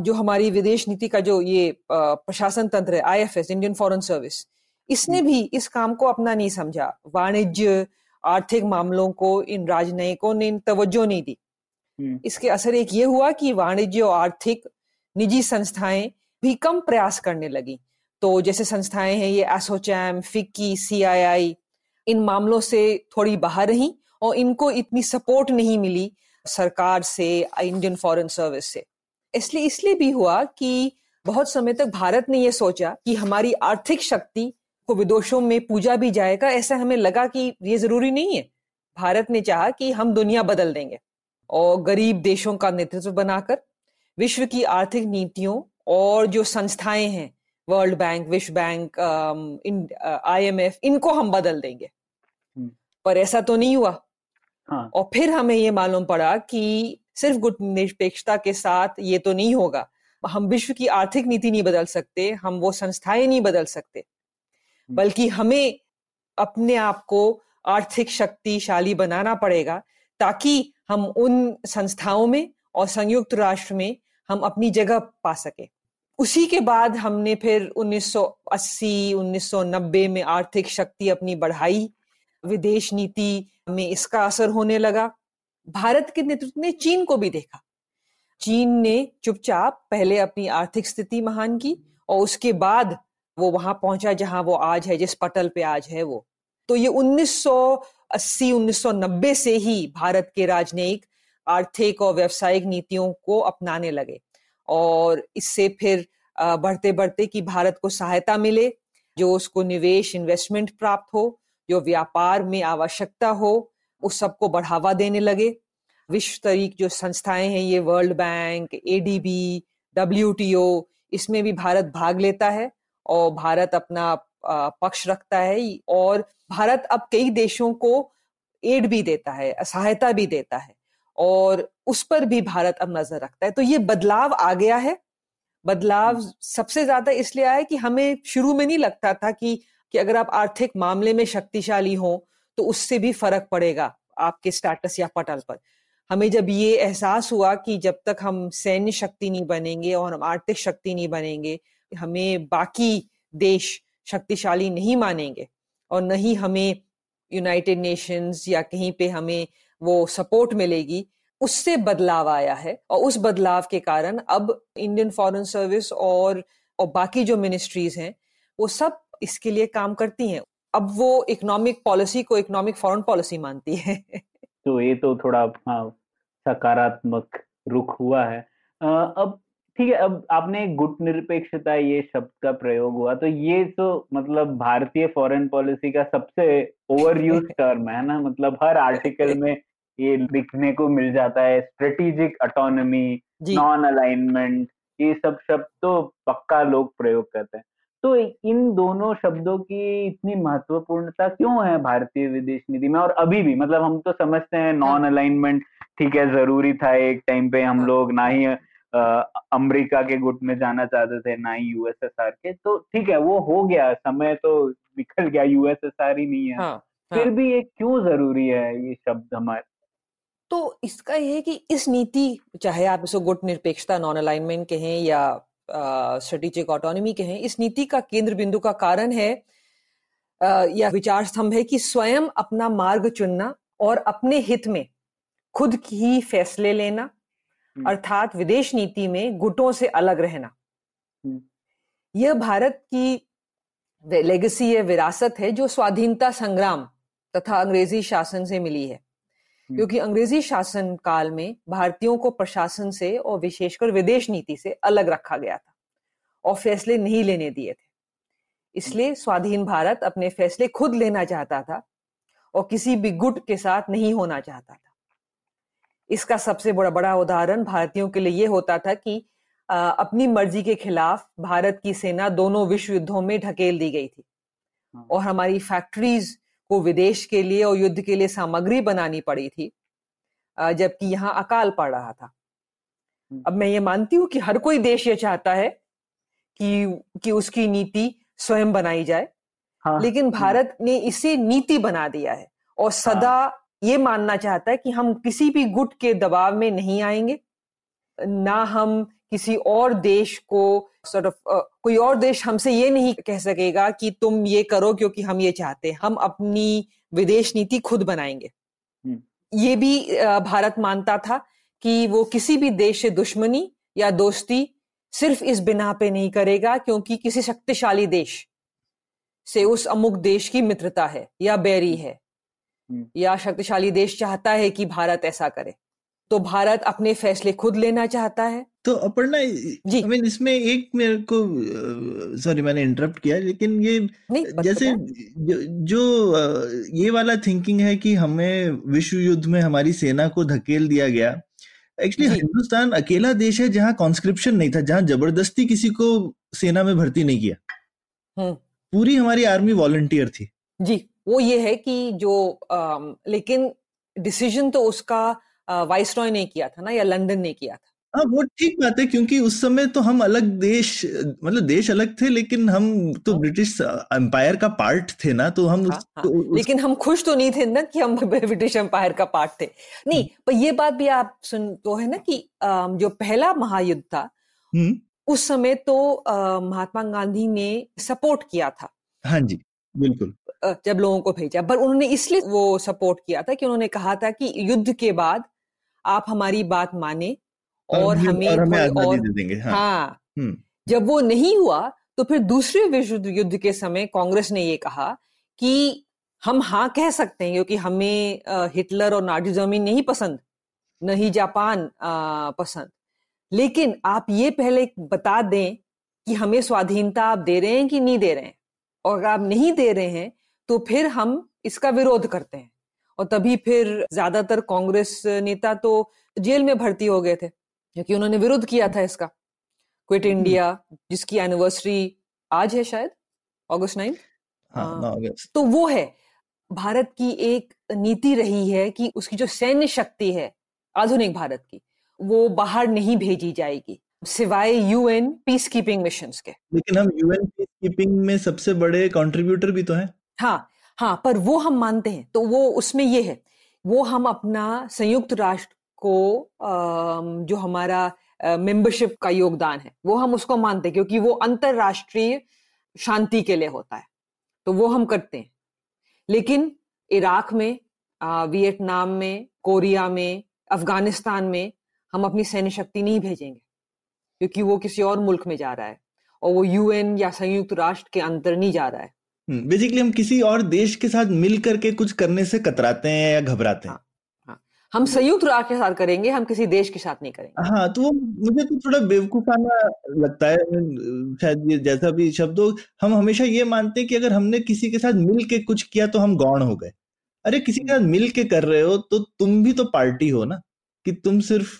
S3: जो हमारी विदेश नीति का जो ये प्रशासन तंत्र है आईएफएस इंडियन फॉरेन सर्विस इसने भी इस काम को अपना नहीं समझा। वाणिज्य आर्थिक मामलों को इन राजनयिकों ने तवज्जो नहीं दी। हम्म। इसके असर एक ये हुआ कि वाणिज्य और आर्थिक निजी संस्थाएँ भी कम प्रयास करने लगी। तो जैसे संस्थाएँ हैं, ये एसोचैम, फिक्की, सीआईआई, इन मामलों से थोड़ी बाहर रही और इनको इतनी सपोर्ट नहीं मिली सरकार से, इंडियन फॉरेन सर्विस से। इसलिए इसलिए भी हुआ कि बहुत समय तक भारत ने यह सोचा कि हमारी आर्थिक शक्ति को विदोषों में पूजा भी जाएगा, ऐसा हमें लगा कि ये ज़रूरी नहीं है। भारत ने चाहा कि हम दुनिया बदल देंगे और गरीब देशों का नेतृत्व बनाकर विश्व की आर्थिक नीतियों और जो संस्थाएँ हैं वर्ल्ड बैंक विश्व बैंक आईएमएफ इनको हम बदल देंगे हम्म। पर ऐसा तो नहीं हुआ हाँ. और फिर हमें ये मालूम पड़ा कि सिर्फ़ गुट निरपेक्षता के साथ ये तो नहीं होगा हम विश्व की आर्थिक नीति नहीं बदल सकते हम वो संस्थाएँ नहीं बदल सकते हम्म। बल्कि हमें अपने आप को आर्थिक शक्तिशाली बनाना पड़ेगा ताकि हम उन संस्थाओं में और संयुक्त राष्ट्र में हम अपनी जगह पा सके उसी के बाद हमने फिर 1980 1990 में आर्थिक शक्ति अपनी बढ़ाई। विदेश नीति में इसका असर होने लगा। भारत के नेतृत्व ने चीन को भी देखा। चीन ने चुपचाप पहले अपनी आर्थिक स्थिति महान की और उसके बाद वो वहाँ पहुँचा जहाँ वो आज है, जिस पटल पे आज है वो। तो ये 1980 1990 से ही भारत के राजनयिक, आर्थिक और व्यवसायिक नीतियों को अपनाने लगे। और इससे फिर बढ़ते बढ़ते कि भारत को सहायता मिले, जो उसको निवेश इन्वेस्टमेंट प्राप्त हो, जो व्यापार में आवश्यकता हो, उस सबको बढ़ावा देने लगे। विश्व तरीक जो संस्थाएँ हैं, ये वर्ल्ड बैंक एडीबी डब्ल्यूटीओ इसमें भी भारत भाग लेता है और भारत अपना पक्ष रखता है और भारत अब कई देशों को एड भी देता है, सहायता भी देता है। और उस पर भी भारत अब नज़र रखता है। तो ये बदलाव आ गया है। बदलाव सबसे ज़्यादा इसलिए आया कि हमें शुरू में नहीं लगता था कि कि अगर आप आर्थिक मामले में शक्तिशाली हो तो उससे भी फ़र्क पड़ेगा आपके स्टेटस या पटल पर। हमें जब ये एहसास हुआ कि जब तक हम सैन्य शक्ति नहीं बनेंगे और हम आर्थिक शक्ति नहीं बनेंगे हमें बाकी देश शक्तिशाली नहीं मानेंगे और नहीं हमें यूनाइटेड नेशंस या कहीं पे हमें वो सपोर्ट मिलेगी, उससे बदलाव आया है और उस बदलाव के कारण अब इंडियन फॉरेन सर्विस और और बाकी जो मिनिस्ट्रीज हैं, वो सब इसके लिए काम करती हैं। अब वो इकोनॉमिक पॉलिसी को इकोनॉमिक फॉरेन पॉलिसी मानती है।
S1: तो ये तो थोड़ा हाँ सकारात्मक रुख हुआ है। अब ठीक है अब आपने गुट निरपेक्षता ये शब्द का प्रयोग हुआ तो ये तो मतलब भारतीय फॉरेन पॉलिसी का सबसे ओवर यूज़ टर्म है ना मतलब हर आर्टिकल में ये लिखने को मिल जाता है स्ट्रेटेजिक अटोनमी नॉन अलाइनमेंट ये सब शब्द तो पक्का लोग प्रयोग करते हैं तो इन दोनों शब्दों की इतनी महत्वपूर्णता क्यों है भारतीय विदेश नीति में और अभी भी मतलब हम तो समझते हैं नॉन हाँ। अलाइनमेंट ठीक है ज़रूरी था एक टाइम पे हम हाँ। लोग ना ही अमेरिका के गुट में जाना चाहते थे ना ही यूएसएसआर के तो ठीक है वो हो गया समय तो निकल गया यूएसएसआर ही नहीं है हाँ, हाँ. फिर. भी ये क्यों ज़रूरी है ये शब्द हमारे
S3: तो इसका ये है कि इस नीति चाहे आप इसको गुट निरपेक्षता नॉन अलाइनमेंट कहें या स्ट्रेटेजिक ऑटोनॉमी कहें इस नीति का केंद्र बिंदु का कारण है आ, या विचार स्तंभ है कि स्वयं अपना मार्ग चुनना और अपने हित में खुद ही फैसले लेना। अर्थात विदेश नीति में गुटों से अलग रहना। हम्म। यह भारत की लेगेसी है विरासत है जो स्वाधीनता संग्राम तथा अंग्रेज़ी शासन से मिली है। हम्म। क्योंकि अंग्रेज़ी शासन काल में भारतीयों को प्रशासन से और विशेषकर विदेश नीति से अलग रखा गया था और फैसले नहीं लेने दिए थे। इसलिए स्वाधीन भारत अपने फैसले खुद लेना चाहता था और किसी भी गुट के साथ नहीं होना चाहता। इसका सबसे बड़ा बड़ा उदाहरण भारतीयों के लिए ये होता था कि आ, अपनी मर्ज़ी के खिलाफ भारत की सेना दोनों विश्व युद्धों में ढकेल दी गई थी हाँ। और हमारी फैक्ट्रीज को विदेश के लिए और युद्ध के लिए सामग्री बनानी पड़ी थी जबकि यहाँ अकाल पड़ रहा था। अब मैं ये मानती हूँ कि हर कोई देश ये चाहता है कि कि उसकी नीति स्वयं बनाई जाए हाँ, लेकिन। भारत ने इसे नीति बना दिया है और सदा हाँ, ये मानना चाहता है कि हम किसी भी गुट के दबाव में नहीं आएँगे ना हम किसी और देश को of, uh, कोई और देश हमसे ये नहीं कह सकेगा कि तुम ये करो क्योंकि हम ये चाहते हैं हम अपनी विदेश नीति खुद बनाएँगे हम्म। ये भी भारत मानता था कि वो किसी भी देश से दुश्मनी या दोस्ती सिर्फ़ इस बिना पे नहीं करेगा क्योंकि किसी शक्तिशाली देश से उस अमुक देश की मित्रता है या बैरी है हम्म। या शक्तिशाली देश चाहता है कि भारत ऐसा करे। तो भारत अपने फैसले खुद लेना चाहता है।
S2: तो अपर्णा जी। I mean, इसमें एक मेरे को सॉरी मैंने इंटरप्ट किया लेकिन ये जैसे जो, जो ये वाला थिंकिंग है कि हमें विश्व युद्ध में हमारी सेना को धकेल दिया गया। एक्चुअली हिंदुस्तान अकेला देश है जहाँ कॉन्स्क्रिप्शन नहीं था जहाँ ज़बरदस्ती किसी को सेना में भर्ती नहीं किया। हम्म। पूरी हमारी आर्मी वॉलंटियर थी।
S3: जी। वो ये है कि जो आ, लेकिन डिसीज़न तो उसका वाइस रॉय ने किया था ना या लंदन ने किया था
S2: हाँ वो ठीक बात है क्योंकि उस समय तो हम अलग देश मतलब देश अलग थे लेकिन हम तो हाँ। ब्रिटिश एम्पायर का पार्ट थे ना तो हम हाँ,
S3: उस, हाँ, तो उस... लेकिन हम खुश तो नहीं थे ना कि हम ब्रिटिश एम्पायर का पार्ट थे नहीं हम्म। पर ये बात भी आप सुन तो है ना कि जो पहला महायुद्ध था हम्म। उस समय तो महात्मा गांधी ने सपोर्ट किया था
S2: हाँ जी बिल्कुल।
S3: जब लोगों को भेजा। पर उन्होंने इसलिए वो सपोर्ट किया था कि उन्होंने कहा था कि युद्ध के बाद आप हमारी बात माने और, हमें और हमें और
S2: दे देंगे हाँ,
S3: हाँ। हम्म। जब वो नहीं हुआ तो फिर दूसरे विश्व युद्ध के समय कांग्रेस ने ये कहा कि हम हाँ कह सकते हैं क्योंकि हमें हिटलर और नाजी ज़मीन नहीं पसंद न ही जापान पसंद। लेकिन आप ये पहले बता दें कि हमें स्वाधीनता आप दे रहे हैं कि नहीं दे रहे हैं? और अगर आप नहीं दे रहे हैं तो फिर हम इसका विरोध करते हैं। और तभी फिर ज़्यादातर कांग्रेस नेता तो जेल में भर्ती हो गए थे क्योंकि उन्होंने विरोध किया था इसका। Quit India hmm. जिसकी एनिवर्सरी आज है शायद अगस्त नाइन हाँ, तो वो है भारत की एक नीति रही है कि उसकी जो सैन्य शक्ति है आधुनिक भारत की वो बाहर नहीं भेजी जाएगी। सिवाय यूएन पीस कीपिंग मिशन के।
S2: लेकिन हम यूएन पीस कीपिंग में सबसे बड़े कंट्रीब्यूटर भी तो हैं।
S3: हाँ हाँ पर वो हम मानते हैं। तो वो उसमें ये है वो हम अपना संयुक्त राष्ट्र को जो हमारा मेंबरशिप का योगदान है वो हम उसको मानते हैं क्योंकि वो अंतरराष्ट्रीय शांति के लिए होता है। तो वो हम करते हैं। लेकिन इराक में वियतनाम में कोरिया में अफ़गानिस्तान में हम अपनी सैन्य शक्ति नहीं भेजेंगे। क्योंकि वो किसी और मुल्क में जा रहा है और वो यूएन या संयुक्त राष्ट्र के अंदर नहीं जा रहा है।
S2: बेसिकली हम्म, हम किसी और देश के साथ मिल करके कुछ करने से कतराते हैं या घबराते हैं। हाँ,
S3: हाँ। हम संयुक्त राष्ट्र के साथ करेंगे हम किसी देश के साथ नहीं करेंगे।
S2: हाँ तो वो मुझे तो थोड़ा बेवकूफाना लगता है शायद ये जैसा भी शब्द हो हम हमेशा ये मानते हैं कि अगर हमने किसी के साथ मिल के कुछ किया तो हम गौण हो गए। अरे किसी के साथ मिल के कर रहे हो तो तुम भी तो पार्टी हो ना कि तुम सिर्फ़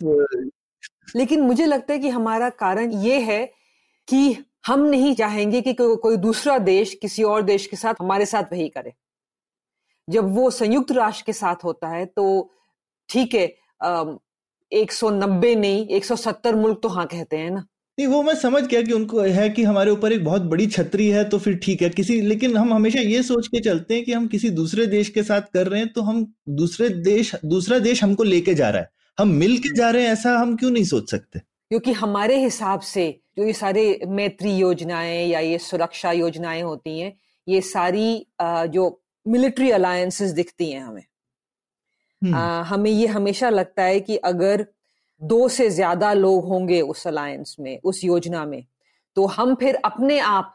S3: लेकिन मुझे लगता है कि हमारा कारण ये है कि हम नहीं चाहेंगे कि को, कोई दूसरा देश किसी और देश के साथ हमारे साथ वही करे। जब वो संयुक्त राष्ट्र के साथ होता है तो ठीक है एक सौ नब्बे नहीं एक सौ सत्तर मुल्क तो हाँ कहते हैं ना।
S2: नहीं वो मैं समझ गया कि उनको है कि हमारे ऊपर एक बहुत बड़ी छतरी है तो फिर ठीक है किसी लेकिन हम हमेशा ये सोच के चलते हैं कि हम किसी दूसरे देश के साथ कर रहे हैं तो हम दूसरे देश दूसरा देश हमको लेके जा रहा है। हम मिल के जा रहे हैं ऐसा हम क्यों नहीं सोच सकते?
S3: क्योंकि हमारे हिसाब से जो ये सारे मैत्री योजनाएँ या ये सुरक्षा योजनाएँ होती हैं ये सारी जो मिलिट्री अलायंसेस दिखती हैं हमें। हम्म। आ, हमें ये हमेशा लगता है कि अगर दो से ज़्यादा लोग होंगे उस अलायंस में उस योजना में तो हम फिर अपने आप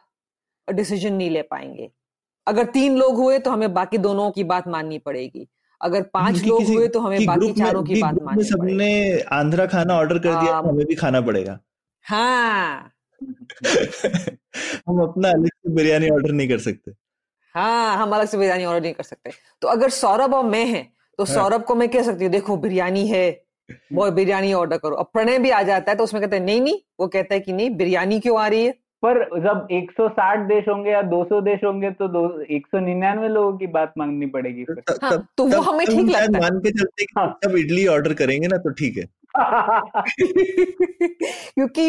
S3: डिसीज़न नहीं ले पाएँगे। अगर तीन लोग हुए तो हमें बाकी दोनों की बात माननी पड़ेगी। अगर पाँच लोग हुए तो हमें बाकी चारों की बात माननी
S2: सबने आंध्रा खाना ऑर्डर कर दिया तो हमें भी खाना पड़ेगा।
S3: हाँ।
S2: हम अपना अलग से बिरयानी ऑर्डर नहीं कर सकते।
S3: हाँ हम अलग से बिरयानी ऑर्डर नहीं कर सकते। तो अगर सौरभ और मैं हैं तो हाँ। सौरभ को मैं कह सकती हूँ देखो बिरयानी है वो बिरयानी ऑर्डर करो। अब प्रणय भी आ जाता है तो उसमें कहते हैं नहीं नहीं। वो कहता है कि नहीं बिरयानी क्यों आ रही है?
S1: पर जब 160 देश होंगे या 200 देश होंगे तो दो एक सौ निन्यानवे लोगों की बात मांगनी पड़ेगी फिर
S3: हाँ, तो वो हमें ठीक लगता है
S2: मान के चलते कि हाँ। जब इडली ऑर्डर करेंगे ना तो ठीक है
S3: क्योंकि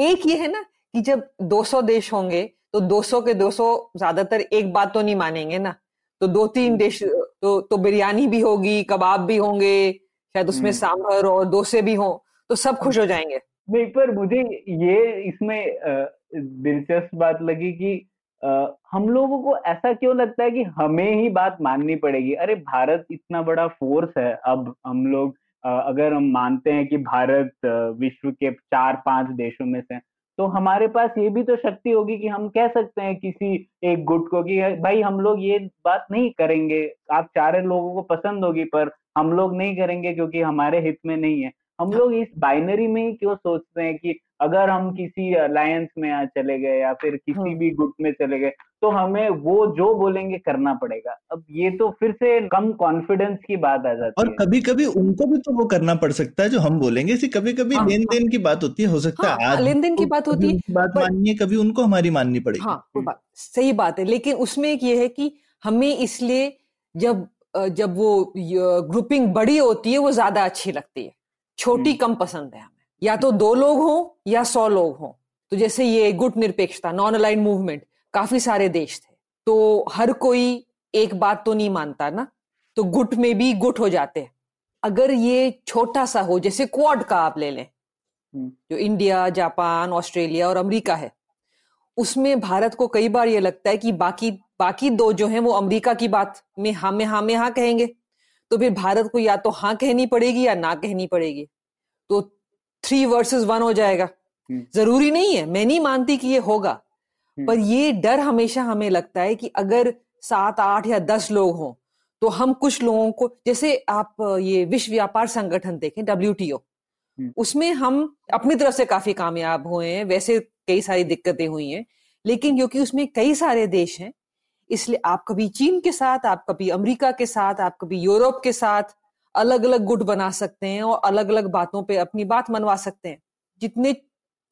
S3: एक ये है ना कि जब 200 देश होंगे तो 200 के 200 ज़्यादातर एक बात तो नहीं मानेंगे ना तो दो तीन हम्म। देश तो तो बिरयानी भी होगी कबाब भी होंगे शायद उसमें हम्म। सांभर और डोसे भी हो तो सब खुश हो जाएँगे
S1: नहीं पर मुझे ये इसमें दिलचस्प बात लगी कि आ, हम लोगों को ऐसा क्यों लगता है कि हमें ही बात माननी पड़ेगी? अरे भारत इतना बड़ा फोर्स है अब हम लोग अगर हम मानते हैं कि भारत विश्व के चार पाँच देशों में से तो हमारे पास ये भी तो शक्ति होगी कि हम कह सकते हैं किसी एक गुट को कि भाई हम लोग ये बात नहीं करेंगे आप चार लोगों को पसंद होगी पर हम लोग नहीं करेंगे क्योंकि हमारे हित में नहीं है। हम लोग इस बाइनरी में ही क्यों सोचते हैं कि अगर हम किसी अलायंस में चले गए या फिर किसी हाँ। भी गुट में चले गए तो हमें वो जो बोलेंगे करना पड़ेगा। अब ये तो फिर से कम कॉन्फिडेंस की बात आ जाती
S2: और है। और कभी कभी उनको भी तो वो करना पड़ सकता है जो हम बोलेंगे। इसी कभी कभी हाँ, लेन देन की बात होती है हो सकता है
S3: हाँ, लेन देन की बात होती है
S2: बात माननी है कभी उनको हमारी माननी पड़ेगी।
S3: हाँ हम्म। सही बात है। लेकिन उसमें एक ये है कि हमें इसलिए जब जब वो ग्रुपिंग बड़ी होती है वो ज़्यादा अच्छी लगती है। छोटी हम्म। कम पसंद है हमें। या तो दो लोग हों या सौ लोग हों। तो जैसे ये गुट निरपेक्षता नॉन अलाइन मूवमेंट काफ़ी सारे देश थे। तो हर कोई एक बात तो नहीं मानता ना? तो गुट में भी गुट हो जाते हैं। अगर ये छोटा सा हो जैसे क्वाड का आप ले लें हम्म। जो इंडिया जापान ऑस्ट्रेलिया और अमेरिका है उसमें भारत को कई बार ये लगता है कि बाकी बाकी दो जो हैं वो अमेरिका की बात में हाँ में हाँ में हाँ कहेंगे। तो फिर भारत को या तो हाँ कहनी पड़ेगी या ना कहनी पड़ेगी तो थ्री वर्सेस वन हो जाएगा
S1: हम्म।
S3: ज़रूरी नहीं है मैं नहीं मानती कि ये होगा
S1: हम्म।
S3: पर ये डर हमेशा हमें लगता है कि अगर सात आठ या दस लोग हों तो हम कुछ लोगों को जैसे आप ये विश्व व्यापार संगठन देखें डब्ल्यू
S1: हम्म।
S3: उसमें हम अपनी तरफ़ से काफ़ी कामयाब हुए हैं वैसे कई सारी दिक्कतें हुई हैं लेकिन क्योंकि उसमें कई सारे देश हैं इसलिए आप कभी चीन के साथ आप कभी अमेरिका के साथ आप कभी यूरोप के साथ अलग अलग गुट बना सकते हैं और अलग अलग बातों पे अपनी बात मनवा सकते हैं। जितने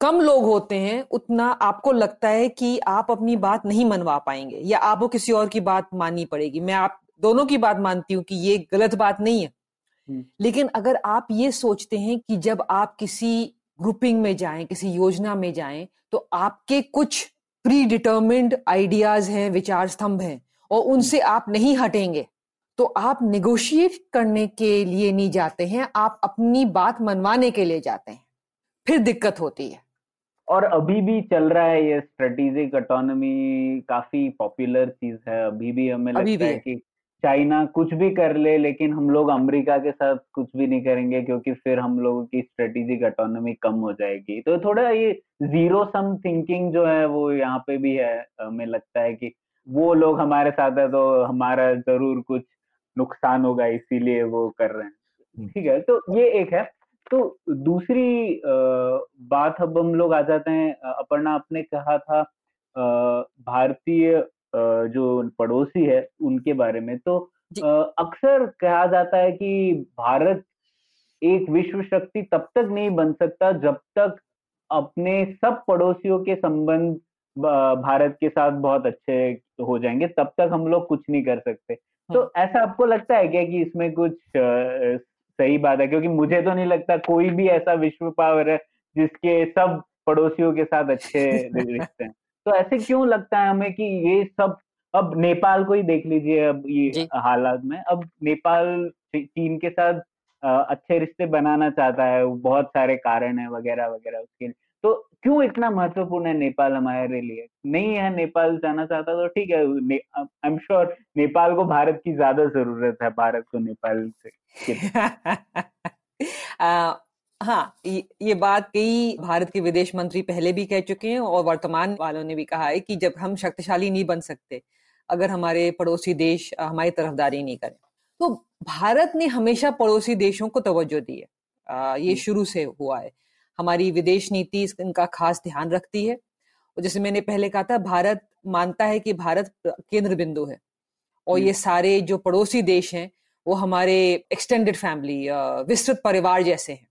S3: कम लोग होते हैं उतना आपको लगता है कि आप अपनी बात नहीं मनवा पाएँगे या आपको किसी और की बात माननी पड़ेगी। मैं आप दोनों की बात मानती हूँ कि ये गलत बात नहीं है।
S1: हम्म।
S3: लेकिन अगर आप ये सोचते हैं कि जब आप किसी ग्रुपिंग में जाएँ किसी योजना में जाएँ तो आपके कुछ प्री डिटर्मिंड आइडियाज़ हैं विचार स्तंभ हैं और उनसे आप नहीं हटेंगे। तो आप निगोशिएट करने के लिए नहीं जाते हैं आप अपनी बात मनवाने के लिए जाते हैं। फिर दिक्कत होती है।
S1: और अभी भी चल रहा है ये स्ट्रेटेजिक ऑटोनॉमी काफ़ी पॉपुलर चीज़ है। अभी भी हमें लगता है। कि चाइना कुछ भी कर ले लेकिन हम लोग अमेरिका के साथ कुछ भी नहीं करेंगे क्योंकि फिर हम लोगों की स्ट्रेटेजिक ऑटोनॉमी कम हो जाएगी। तो थोड़ा ये ज़ीरो सम थिंकिंग जो है वो यहाँ पे भी है हमें लगता है कि वो लोग हमारे साथ है तो हमारा ज़रूर कुछ नुकसान होगा इसीलिए वो कर रहे हैं।
S2: हम्म।
S1: ठीक है तो ये एक है। तो दूसरी बात अब हम लोग आ जाते हैं अपर्णा आपने कहा था भारतीय जो पड़ोसी है उनके बारे में। तो। अक्सर कहा जाता है कि भारत एक विश्व शक्ति तब तक नहीं बन सकता जब तक अपने सब पड़ोसियों के संबंध भारत के साथ बहुत अच्छे हो जाएँगे तब तक हम लोग कुछ नहीं कर सकते। तो ऐसा आपको लगता है क्या कि इसमें कुछ सही बात है? क्योंकि मुझे तो नहीं लगता कोई भी ऐसा विश्व पावर है जिसके सब पड़ोसियों के साथ अच्छे रिश्ते हैं। तो ऐसे क्यों लगता है हमें कि ये सब अब नेपाल को ही देख लीजिए अब ये हालात में। अब नेपाल चीन के साथ अच्छे रिश्ते बनाना चाहता है बहुत सारे कारण है वगैरह वगैरह उसके लिए। तो क्यों इतना महत्वपूर्ण है नेपाल हमारे लिए? नहीं है नेपाल जाना चाहता तो ठीक है आई एम श्योर नेपाल को भारत की ज़्यादा ज़रूरत है भारत को नेपाल से
S3: हाँ ये, बात कई भारत के विदेश मंत्री पहले भी कह चुके हैं और वर्तमान वालों ने भी कहा है कि जब हम शक्तिशाली नहीं बन सकते अगर हमारे पड़ोसी देश हमारी तरफदारी नहीं करें तो भारत ने हमेशा पड़ोसी देशों को तवज्जो दी है ये। शुरू से हुआ है हमारी विदेश नीति इनका खास ध्यान रखती है और जैसे मैंने पहले कहा था भारत मानता है कि भारत केंद्र बिंदु है और। ये सारे जो पड़ोसी देश हैं वो हमारे एक्सटेंडेड फैमिली विस्तृत परिवार जैसे हैं।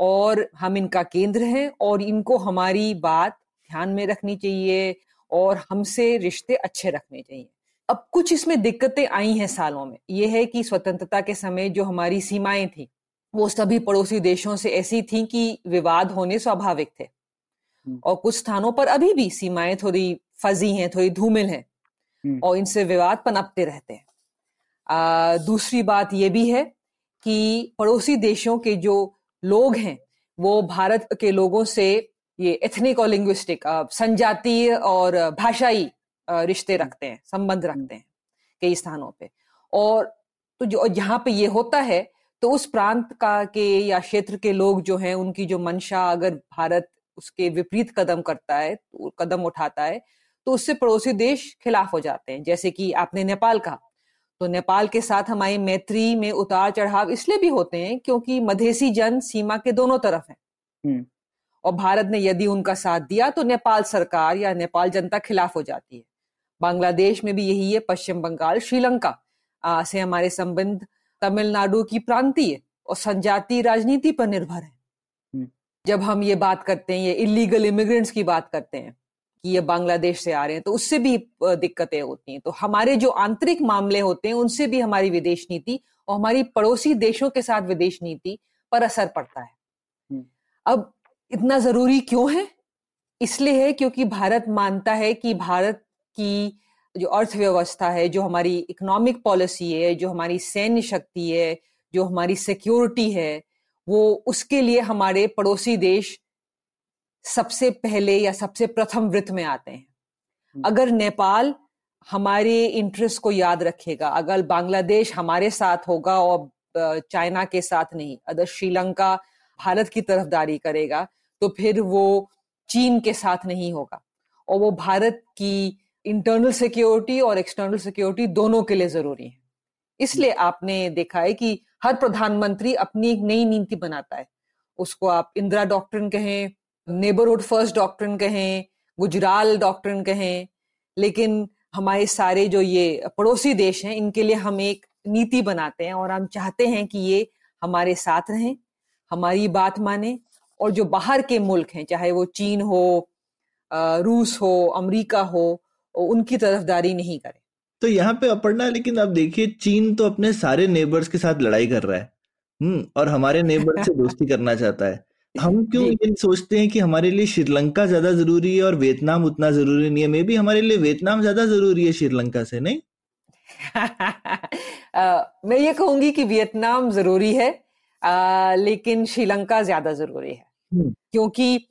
S3: और हम इनका केंद्र हैं और इनको हमारी बात ध्यान में रखनी चाहिए और हमसे रिश्ते अच्छे रखने चाहिए। अब कुछ इसमें दिक्कतें आई हैं सालों में। ये है कि स्वतंत्रता के समय जो हमारी सीमाएँ थी वो सभी पड़ोसी देशों से ऐसी थी कि विवाद होने स्वाभाविक थे।
S1: हम्म।
S3: और कुछ स्थानों पर अभी भी सीमाएँ थोड़ी फजी हैं थोड़ी धूमिल हैं
S1: हम्म।
S3: और इनसे विवाद पनपते रहते हैं। आ, दूसरी बात ये भी है कि पड़ोसी देशों के जो लोग हैं वो भारत के लोगों से ये एथनिक और लिंग्विस्टिक संजातीय और भाषाई रिश्ते रखते हैं संबंध रखते हैं कई स्थानों पे। और तो जो यहाँ पे ये होता है तो उस प्रांत का के या क्षेत्र के लोग जो हैं उनकी जो मंशा अगर भारत उसके विपरीत कदम करता है तो कदम उठाता है तो उससे पड़ोसी देश खिलाफ हो जाते हैं। जैसे कि आपने नेपाल कहा तो नेपाल के साथ हमारी मैत्री में उतार चढ़ाव इसलिए भी होते हैं क्योंकि मधेसी जन सीमा के दोनों तरफ़ हैं
S1: हम्म।
S3: और भारत ने यदि उनका साथ दिया तो नेपाल सरकार या नेपाल जनता खिलाफ हो जाती है बांग्लादेश में भी यही है पश्चिम बंगाल श्रीलंका आ, से हमारे संबंध तमिलनाडु की प्रांतीय और संजातीय राजनीति पर निर्भर है
S1: हम्म।
S3: जब हम ये बात करते हैं ये इलीगल इमिग्रेंट्स की बात करते हैं कि ये बांग्लादेश से आ रहे हैं तो उससे भी दिक्कतें होती हैं। तो हमारे जो आंतरिक मामले होते हैं उनसे भी हमारी विदेश नीति और हमारी पड़ोसी देशों के साथ विदेश नीति पर असर पड़ता है। अब इतना ज़रूरी क्यों है? इसलिए है क्योंकि भारत मानता है कि भारत की जो अर्थव्यवस्था है जो हमारी इकोनॉमिक पॉलिसी है जो हमारी सैन्य शक्ति है जो हमारी सिक्योरिटी है वो उसके लिए हमारे पड़ोसी देश सबसे पहले या सबसे प्रथम वृत्त में आते हैं।
S1: हम्म।
S3: अगर नेपाल हमारे इंटरेस्ट को याद रखेगा अगर बांग्लादेश हमारे साथ होगा और चाइना के साथ नहीं अगर श्रीलंका भारत की तरफदारी करेगा तो फिर वो चीन के साथ नहीं होगा। और वो भारत की इंटरनल सिक्योरिटी और एक्सटर्नल सिक्योरिटी दोनों के लिए ज़रूरी है। इसलिए आपने देखा है कि हर प्रधानमंत्री अपनी एक नई नीति बनाता है। उसको आप इंदिरा डॉक्टर कहें नेबरहुड फ़र्स्ट डॉक्ट्रिन कहें गुजराल डॉक्ट्रिन कहें लेकिन हमारे सारे जो ये पड़ोसी देश हैं इनके लिए हम एक नीति बनाते हैं और हम चाहते हैं कि ये हमारे साथ रहें हमारी बात माने और जो बाहर के मुल्क हैं चाहे वो चीन हो रूस हो अमेरिका हो उनकी तरफदारी नहीं करें।
S2: तो यहाँ पे अपर्णा लेकिन आप देखिए चीन तो अपने सारे नेबर्स के साथ लड़ाई कर रहा है। हम्म और हमारे नेबर से दोस्ती करना चाहता है। हम क्यों ये सोचते हैं कि हमारे लिए श्रीलंका ज़्यादा ज़रूरी है और वियतनाम उतना ज़रूरी नहीं है मे भी हमारे लिए वियतनाम ज़्यादा ज़रूरी है श्रीलंका से नहीं
S3: आ, मैं ये कहूँगी कि वियतनाम ज़रूरी है आ, लेकिन श्रीलंका ज़्यादा ज़रूरी है हम्म। क्योंकि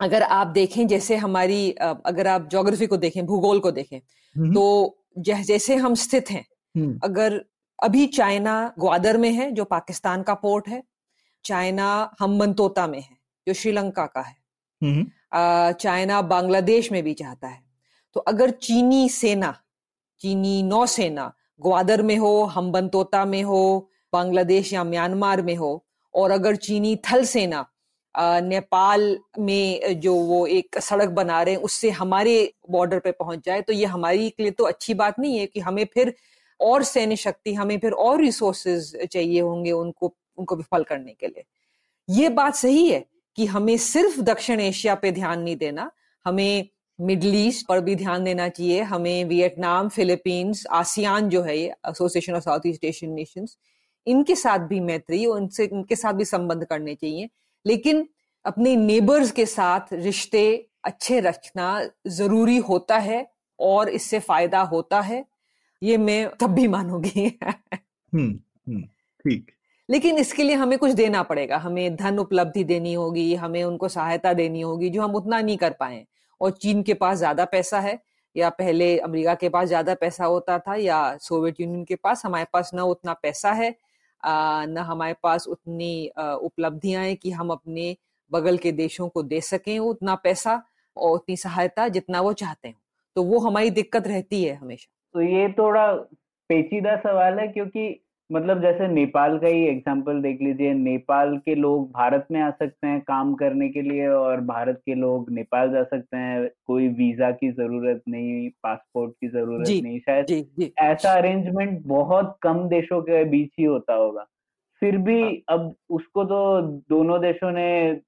S3: अगर आप देखें जैसे हमारी अगर आप ज्योग्राफी को देखें भूगोल को देखें हम्म। तो जैसे हम स्थित हैं हम्म। अगर अभी चाइना ग्वादर में है जो पाकिस्तान का पोर्ट है चाइना हम्बनतोता में है जो श्रीलंका का है। चाइना बांग्लादेश में भी चाहता है। तो अगर चीनी सेना चीनी नौसेना ग्वादर में हो हम्बनतोता में हो बांग्लादेश या म्यांमार में हो और अगर चीनी थल सेना नेपाल में जो वो एक सड़क बना रहे हैं उससे हमारे बॉर्डर पे पहुँच जाए तो ये हमारी के लिए तो अच्छी बात नहीं है कि हमें फिर और सैन्य शक्ति हमें फिर और रिसोर्सेज चाहिए होंगे उनको उनको विफल करने के लिए। ये बात सही है कि हमें सिर्फ़ दक्षिण एशिया पे ध्यान नहीं देना हमें मिडल ईस्ट पर भी ध्यान देना चाहिए हमें वियतनाम फिलीपींस आसियान जो है ये association of south east Asian nations इनके साथ भी मैत्री उनसे इनके साथ भी संबंध करने चाहिए। लेकिन अपने नेबर्स के साथ रिश्ते अच्छे रखना ज़रूरी होता है और इससे फ़ायदा होता है ये मैं तब भी मानूँगी।
S2: हम्म, हम्म, ठीक।
S3: लेकिन इसके लिए हमें कुछ देना पड़ेगा। हमें धन उपलब्धि देनी होगी, हमें उनको सहायता देनी होगी जो हम उतना नहीं कर पाए। और चीन के पास ज़्यादा पैसा है, या पहले अमेरिका के पास ज़्यादा पैसा होता था, या सोवियत यूनियन के पास, हमारे पास न उतना पैसा है न हमारे पास उतनी उपलब्धियाँ हैं कि हम अपने बगल के देशों को दे सकें उतना पैसा और उतनी सहायता जितना वो चाहते हैं। तो वो हमारी दिक्कत रहती है हमेशा।
S1: तो ये थोड़ा पेचीदा सवाल है, क्योंकि मतलब जैसे नेपाल का ही एग्ज़ाम्पल देख लीजिए नेपाल के लोग भारत में आ सकते हैं काम करने के लिए और भारत के लोग नेपाल जा सकते हैं कोई वीज़ा की ज़रूरत नहीं पासपोर्ट की ज़रूरत जी, नहीं शायद जी, जी. ऐसा अरेंजमेंट बहुत कम देशों के बीच ही होता होगा फिर भी हाँ। अब उसको तो दोनों देशों ने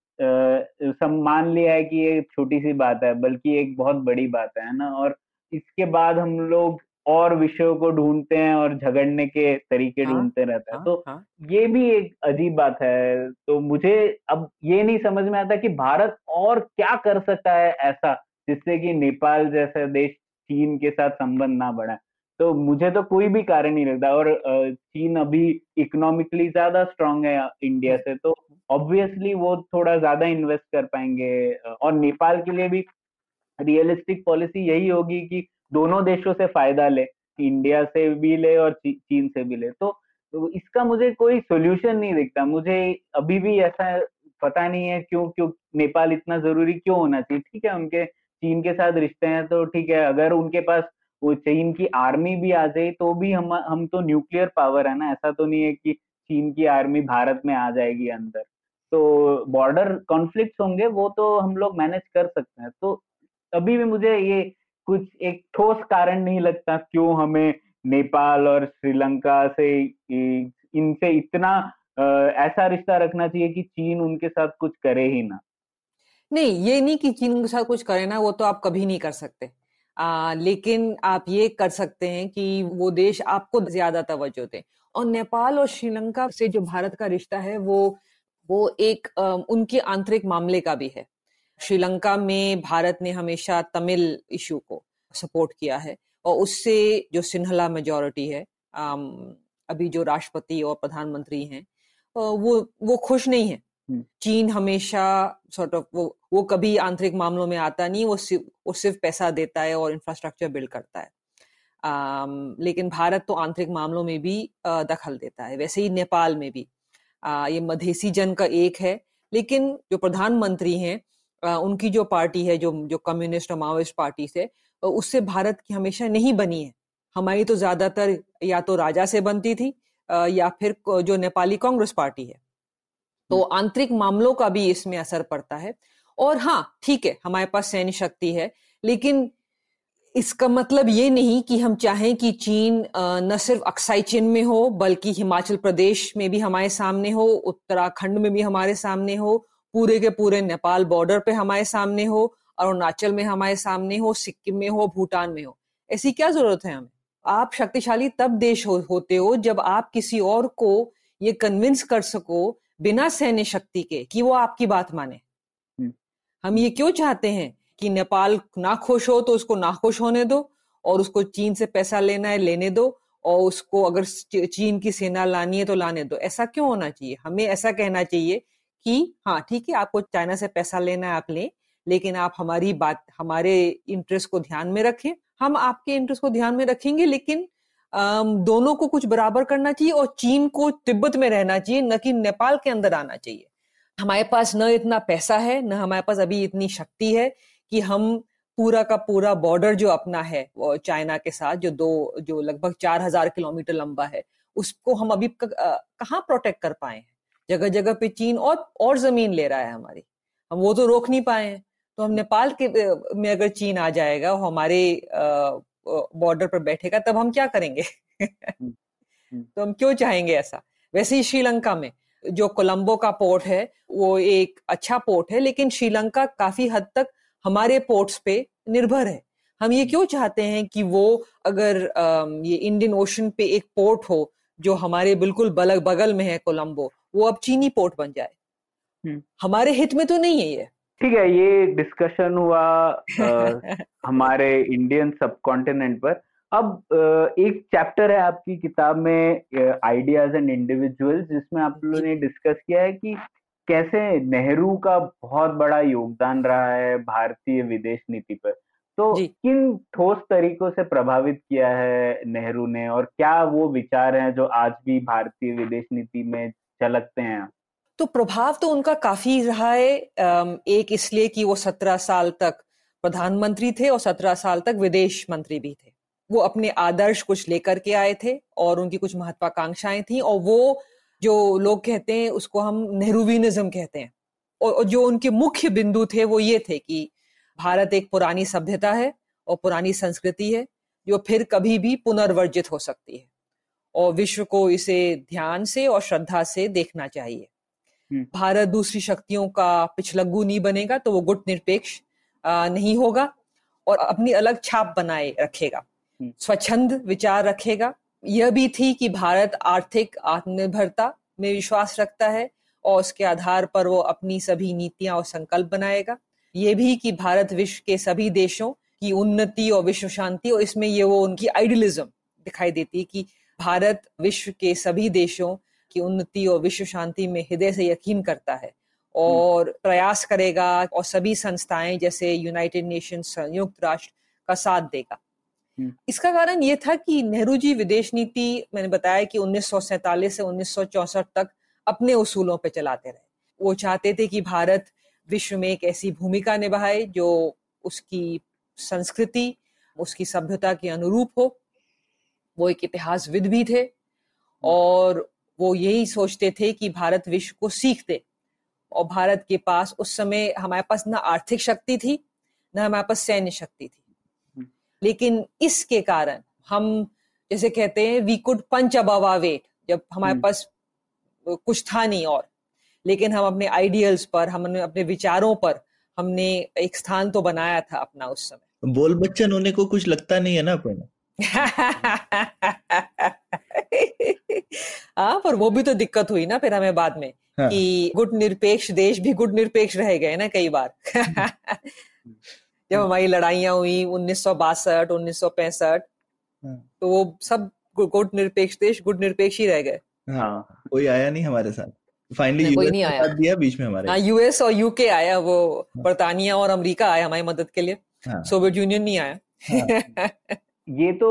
S1: सम्मान लिया है कि ये छोटी सी बात है बल्कि एक बहुत बड़ी बात है ना और इसके बाद हम लोग और विषयों को ढूंढते हैं और झगड़ने के तरीके हाँ, ढूंढते रहते हैं। हाँ, तो हाँ. ये भी एक अजीब बात है। तो मुझे अब ये नहीं समझ में आता कि भारत और क्या कर सकता है ऐसा जिससे कि नेपाल जैसा देश चीन के साथ संबंध ना बढ़ाए। तो मुझे तो कोई भी कारण नहीं लगता और चीन अभी इकोनॉमिकली ज़्यादा स्ट्रांग है इंडिया से तो ऑब्वियसली वो थोड़ा ज़्यादा इन्वेस्ट कर पाएँगे। और नेपाल के लिए भी रियलिस्टिक पॉलिसी यही होगी कि दोनों देशों से फ़ायदा ले इंडिया से भी ले और चीन से भी ले। तो, तो इसका मुझे कोई सोल्यूशन नहीं दिखता। मुझे अभी भी ऐसा पता नहीं है क्यों क्यों नेपाल इतना ज़रूरी क्यों होना चाहिए। ठीक है उनके चीन के साथ रिश्ते हैं तो ठीक है अगर उनके पास वो चीन की आर्मी भी आ जाए तो भी हम हम तो न्यूक्लियर पावर है ना। ऐसा तो नहीं है कि चीन की आर्मी भारत में आ जाएगी अंदर। तो बॉर्डर कॉन्फ्लिक्ट होंगे वो तो हम लोग मैनेज कर सकते हैं। तो अभी भी मुझे ये कुछ एक ठोस कारण नहीं लगता क्यों हमें नेपाल और श्रीलंका से इनसे इतना ऐसा रिश्ता रखना चाहिए कि चीन उनके साथ कुछ करे ही ना।
S3: नहीं ये नहीं कि चीन उनके साथ कुछ करे ना वो तो आप कभी नहीं कर सकते। आ, लेकिन आप ये कर सकते हैं कि वो देश आपको ज़्यादा तवज्जो दे। और नेपाल और श्रीलंका से जो भारत का रिश्ता है वो वो एक आ, उनके आंतरिक मामले का भी है। श्रीलंका में भारत ने हमेशा तमिल इशू को सपोर्ट किया है और उससे जो सिन्हला मेजोरिटी है अभी जो राष्ट्रपति और प्रधानमंत्री हैं वो वो खुश नहीं है। हम्म। चीन हमेशा सॉर्ट ऑफ़ वो वो कभी आंतरिक मामलों में आता नहीं वो सिर्फ़ वो सिर्फ़ पैसा देता है और इंफ्रास्ट्रक्चर बिल्ड करता है। आम, लेकिन भारत तो आंतरिक मामलों में भी दखल देता है वैसे ही नेपाल में भी। आ, ये मधेसी जन का एक है लेकिन जो प्रधानमंत्री हैं उनकी जो पार्टी है जो जो कम्युनिस्ट और माओइस्ट पार्टी से उससे भारत की हमेशा नहीं बनी है। हमारी तो ज़्यादातर या तो राजा से बनती थी या फिर जो नेपाली कांग्रेस पार्टी है। तो हम्म। आंतरिक मामलों का भी इसमें असर पड़ता है। और हाँ ठीक है हमारे पास सैन्य शक्ति है लेकिन इसका मतलब ये नहीं कि हम चाहें कि चीन न सिर्फ़ अक्साई चीन में हो बल्कि हिमाचल प्रदेश में भी हमारे सामने हो उत्तराखंड में भी हमारे सामने हो पूरे के पूरे नेपाल बॉर्डर पे हमारे सामने हो अरुणाचल में हमारे सामने हो सिक्किम में हो भूटान में हो। ऐसी क्या ज़रूरत है हमें? आप शक्तिशाली तब देश हो, होते हो जब आप किसी और को ये कन्विंस कर सको बिना सैन्य शक्ति के कि वो आपकी बात माने। हम्म। हम ये क्यों चाहते हैं कि नेपाल ना खुश हो तो उसको ना खुश होने दो और उसको चीन से पैसा लेना है लेने दो और उसको अगर चीन की सेना लानी है तो लाने दो। ऐसा क्यों होना चाहिए? हमें ऐसा कहना चाहिए कि हाँ ठीक है, आपको चाइना से पैसा लेना है आप लें, लेकिन आप हमारी बात, हमारे इंटरेस्ट को ध्यान में रखें। हम आपके इंटरेस्ट को ध्यान में रखेंगे, लेकिन दोनों को कुछ बराबर करना चाहिए और चीन को तिब्बत में रहना चाहिए, न कि नेपाल के अंदर आना चाहिए। हमारे पास न इतना पैसा है, न हमारे पास अभी इतनी शक्ति है कि हम पूरा का पूरा बॉर्डर जो अपना है चाइना के साथ, जो दो, जो लगभग चार हज़ार किलोमीटर लंबा है, उसको हम अभी कहाँ प्रोटेक्ट कर पाए हैं? जगह जगह पे चीन और और ज़मीन ले रहा है हमारी। हम वो तो रोक नहीं पाए हैं। तो हम नेपाल के में अगर चीन आ जाएगा हमारे बॉर्डर पर बैठेगा तब हम क्या करेंगे? हम्म, हम्म। तो हम क्यों चाहेंगे ऐसा? वैसे ही श्रीलंका में जो कोलंबो का पोर्ट है वो एक अच्छा पोर्ट है लेकिन श्रीलंका काफ़ी हद तक हमारे पोर्ट्स पे निर्भर है। हम ये क्यों चाहते हैं कि वो अगर ये इंडियन ओशन पे एक पोर्ट हो जो हमारे बिल्कुल बगल बगल में है कोलंबो वो अब चीनी पोर्ट बन जाए। हम्म। हमारे हित में तो नहीं है ये।
S1: ठीक है ये डिस्कशन हुआ आ, हमारे इंडियन सब कॉन्टिनेंट पर। अब एक चैप्टर है आपकी किताब में आइडियाज़ एंड इंडिविजुअल्स जिसमें आप लोगों ने डिस्कस किया है कि कैसे नेहरू का बहुत बड़ा योगदान रहा है भारतीय विदेश नीति पर। तो किन ठोस तरीकों से प्रभावित किया है नेहरू ने और क्या वो विचार हैं जो आज भी भारतीय विदेश नीति में झलकते हैं?
S3: तो प्रभाव तो उनका काफ़ी रहा है एक इसलिए कि वो सत्रह साल तक प्रधानमंत्री थे और सत्रह साल तक विदेश मंत्री भी थे। वो अपने आदर्श कुछ लेकर के आए थे और उनकी कुछ महत्वाकांक्षाएँ थी और वो जो लोग कहते हैं उसको हम नेहरूविनिज्म कहते हैं। और जो उनके मुख्य बिंदु थे वो ये थे कि भारत एक पुरानी सभ्यता है और पुरानी संस्कृति है जो फिर कभी भी पुनर्वर्जित हो सकती है। और विश्व को इसे ध्यान से और श्रद्धा से देखना चाहिए। हम्म। भारत दूसरी शक्तियों का पिछलग्गू नहीं बनेगा तो वो गुट निरपेक्ष नहीं होगा और अपनी अलग छाप बनाए रखेगा। हम्म। स्वच्छंद विचार रखेगा। यह भी थी कि भारत आर्थिक आत्मनिर्भरता में विश्वास रखता है और उसके आधार पर वो अपनी सभी नीतियाँ और संकल्प बनाएगा। ये भी कि भारत विश्व के सभी देशों की उन्नति और विश्व शांति और इसमें ये वो उनकी आइडियलिज्म दिखाई देती है कि भारत विश्व के सभी देशों की उन्नति और विश्व शांति में हृदय से यकीन करता है। और प्रयास करेगा और सभी संस्थाएँ जैसे यूनाइटेड नेशन संयुक्त राष्ट्र का साथ देगा। हम्म। इसका कारण ये था कि नेहरू जी विदेश नीति मैंने बताया कि उन्नीस से उन्नीस तक अपने उसूलों पर चलाते रहे। वो चाहते थे कि भारत विश्व में एक ऐसी भूमिका निभाए जो उसकी संस्कृति उसकी सभ्यता के अनुरूप हो। वो एक इतिहासविद भी थे और वो यही सोचते थे कि भारत विश्व को सीख दे और भारत के पास उस समय हमारे पास ना आर्थिक शक्ति थी ना हमारे पास सैन्य शक्ति थी। लेकिन इसके कारण हम जैसे कहते हैं we could punch above our weight जब हमारे हम्म। पास कुछ था नहीं और। लेकिन हम अपने आइडियल्स पर हमने अपने विचारों पर हमने एक स्थान तो बनाया था अपना उस समय।
S2: बोल बच्चन होने को कुछ लगता नहीं है ना अपन
S3: हाँ पर वो भी तो दिक्कत हुई ना फिर हमें बाद में हाँ. कि गुट निरपेक्ष देश भी गुट निरपेक्ष रह गए ना कई बार। जब हमारी लड़ाइयाँ हुई उन्नीस सौ बासठ उन्नीस सौ पैंसठ हाँ। तो वो सब गुट निरपेक्ष देश गुट निरपेक्ष ही रह गए।
S2: हाँ कोई आया नहीं हमारे साथ। फाइनली कोई नहीं आया दिया बीच में हमारे
S3: हाँ यूएस और यूके आया वो हाँ। बर्तानिया और अमेरिका आया हमारी मदद के लिए हाँ। सोवियत यूनियन नहीं आया
S1: ये तो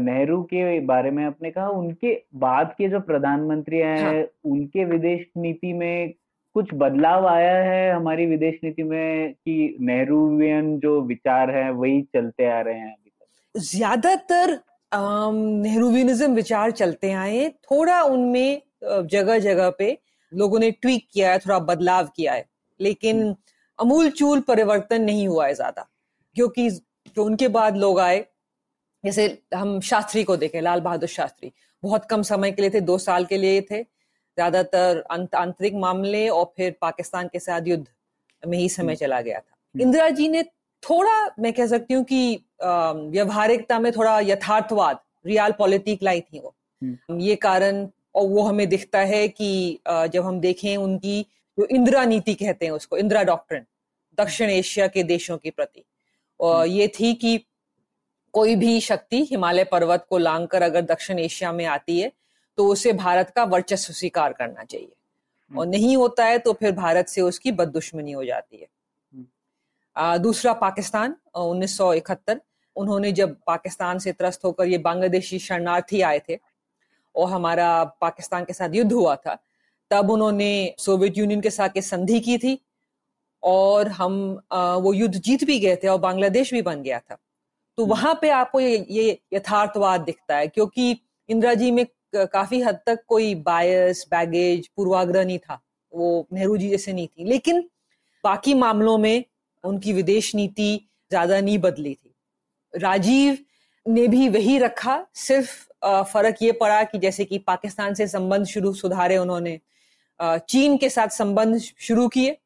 S1: नेहरू के बारे में आपने कहा उनके बाद के जो प्रधानमंत्री आए हाँ. हैं उनके विदेश नीति में कुछ बदलाव आया है हमारी विदेश नीति में कि नेहरूवियन जो विचार है वही चलते आ रहे हैं अभी
S3: तक ज़्यादातर नेहरूवियनिज्म विचार चलते आए थोड़ा उनमें जगह जगह पे लोगों ने ट्वीक किया है थोड़ा बदलाव किया है लेकिन हम्म। अमूल चूल परिवर्तन नहीं हुआ है ज़्यादा क्योंकि जो उनके बाद लोग आए जैसे हम शास्त्री को देखें लाल बहादुर शास्त्री बहुत कम समय के लिए थे दो साल के लिए थे ज़्यादातर आंतरिक मामले और फिर पाकिस्तान के साथ युद्ध में ही समय हम्म। चला गया था हम्म। इंदिरा जी ने थोड़ा मैं कह सकती हूँ कि व्यवहारिकता में थोड़ा यथार्थवाद रियल पॉलिटिक लाई थी वो। ये कारण और वो हमें दिखता है कि जब हम देखें उनकी जो इंदिरा नीति कहते हैं उसको इंदिरा डॉक्ट्रिन दक्षिण एशिया के देशों के प्रति। और ये थी कि कोई भी शक्ति हिमालय पर्वत को लांग कर अगर दक्षिण एशिया में आती है तो उसे भारत का वर्चस्व स्वीकार करना चाहिए। और नहीं होता है तो फिर भारत से उसकी बददुश्मनी हो जाती है। आ, दूसरा पाकिस्तान उन्नीस सौ इकहत्तर उन्होंने जब पाकिस्तान से त्रस्त होकर ये बांग्लादेशी शरणार्थी आए थे और हमारा पाकिस्तान के साथ युद्ध हुआ था तब उन्होंने सोवियत यूनियन के साथ संधि की थी और हम वो युद्ध जीत भी गए थे और बांग्लादेश भी बन गया था। तो हम्म। वहाँ पे आपको ये, ये यथार्थवाद दिखता है क्योंकि इंदिरा जी में काफ़ी हद तक कोई बायस बैगेज पूर्वाग्रह नहीं था। वो नेहरू जी जैसे नहीं थी। लेकिन बाकी मामलों में उनकी विदेश नीति ज़्यादा नहीं बदली थी। राजीव ने भी वही रखा सिर्फ़ फ़र्क ये पड़ा कि जैसे कि पाकिस्तान से संबंध शुरू सुधारे उन्होंने। चीन के साथ संबंध शुरू किए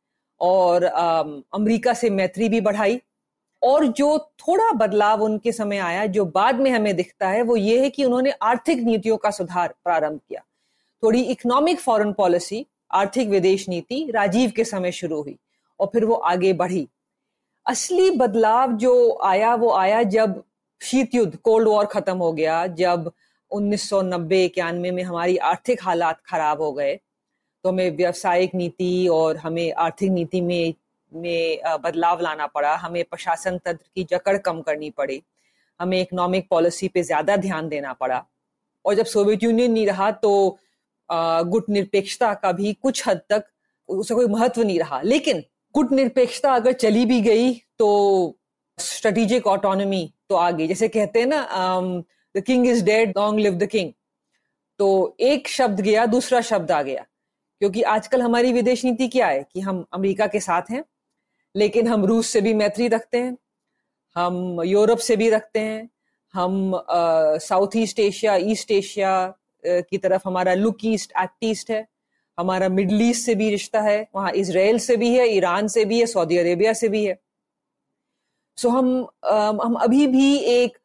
S3: और अमेरिका से मैत्री भी बढ़ाई। और जो थोड़ा बदलाव उनके समय आया, जो बाद में हमें दिखता है, वो ये है कि उन्होंने आर्थिक नीतियों का सुधार प्रारंभ किया। थोड़ी इकोनॉमिक फॉरेन पॉलिसी आर्थिक विदेश नीति राजीव के समय शुरू हुई और फिर वो आगे बढ़ी। असली बदलाव जो आया, वो आया जब शीत युद्ध कोल्ड वॉर खत्म हो गया, जब 1990 इक्यानवे में हमारी आर्थिक हालात खराब हो गए। तो हमें व्यवसायिक नीति और हमें आर्थिक नीति में में बदलाव लाना पड़ा। हमें प्रशासन तंत्र की जकड़ कम करनी पड़ी। हमें इकोनॉमिक पॉलिसी पे ज़्यादा ध्यान देना पड़ा। और जब सोवियत यूनियन नहीं रहा तो गुट निरपेक्षता का भी कुछ हद तक उसका कोई महत्व नहीं रहा। लेकिन गुट निरपेक्षता अगर चली भी गई तो स्ट्रेटेजिक ऑटोनॉमी तो आ गई। जैसे कहते हैं ना the king is dead long live the king तो एक शब्द गया, दूसरा शब्द आ गया। क्योंकि आजकल हमारी विदेश नीति क्या है कि हम अमेरिका के साथ हैं, लेकिन हम रूस से भी मैत्री रखते हैं, हम यूरोप से भी रखते हैं, हम south east Asia east Asia की तरफ़ हमारा लुक ईस्ट एक्ट ईस्ट है। हमारा मिडल ईस्ट से भी रिश्ता है, वहाँ इसराइल से भी है, ईरान से भी है, सऊदी अरेबिया से भी है। सो हम हम अभी भी एक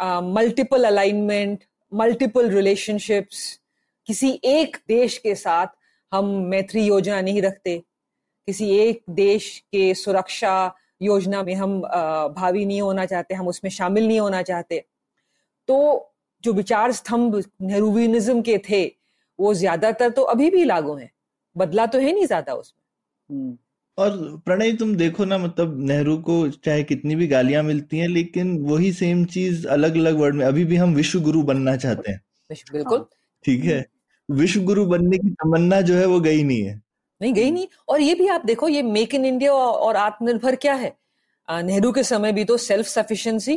S3: मल्टीपल अलाइनमेंट मल्टीपल रिलेशनशिप्स किसी एक देश के साथ हम मैत्री योजना नहीं रखते। किसी एक देश के सुरक्षा योजना में हम भावी नहीं होना चाहते, हम उसमें शामिल नहीं होना चाहते। तो जो विचार स्तंभ नेहरूविनिज्म के थे, वो ज़्यादातर तो अभी भी लागू है। बदला तो है नहीं ज़्यादा उसमें। हम्म।
S2: और प्रणय तुम देखो ना मतलब नेहरू को चाहे कितनी भी गालियाँ मिलती हैं लेकिन वही सेम चीज़ अलग अलग वर्ड में अभी भी हम विश्व गुरु बनना चाहते हैं।
S3: बिल्कुल। हाँ।
S2: ठीक है? विश्व गुरु बनने की तमन्ना जो है वो गई नहीं है।
S3: नहीं गई नहीं। और ये भी आप देखो ये मेक इन इंडिया और आत्मनिर्भर क्या है? नेहरू के समय भी तो self sufficiency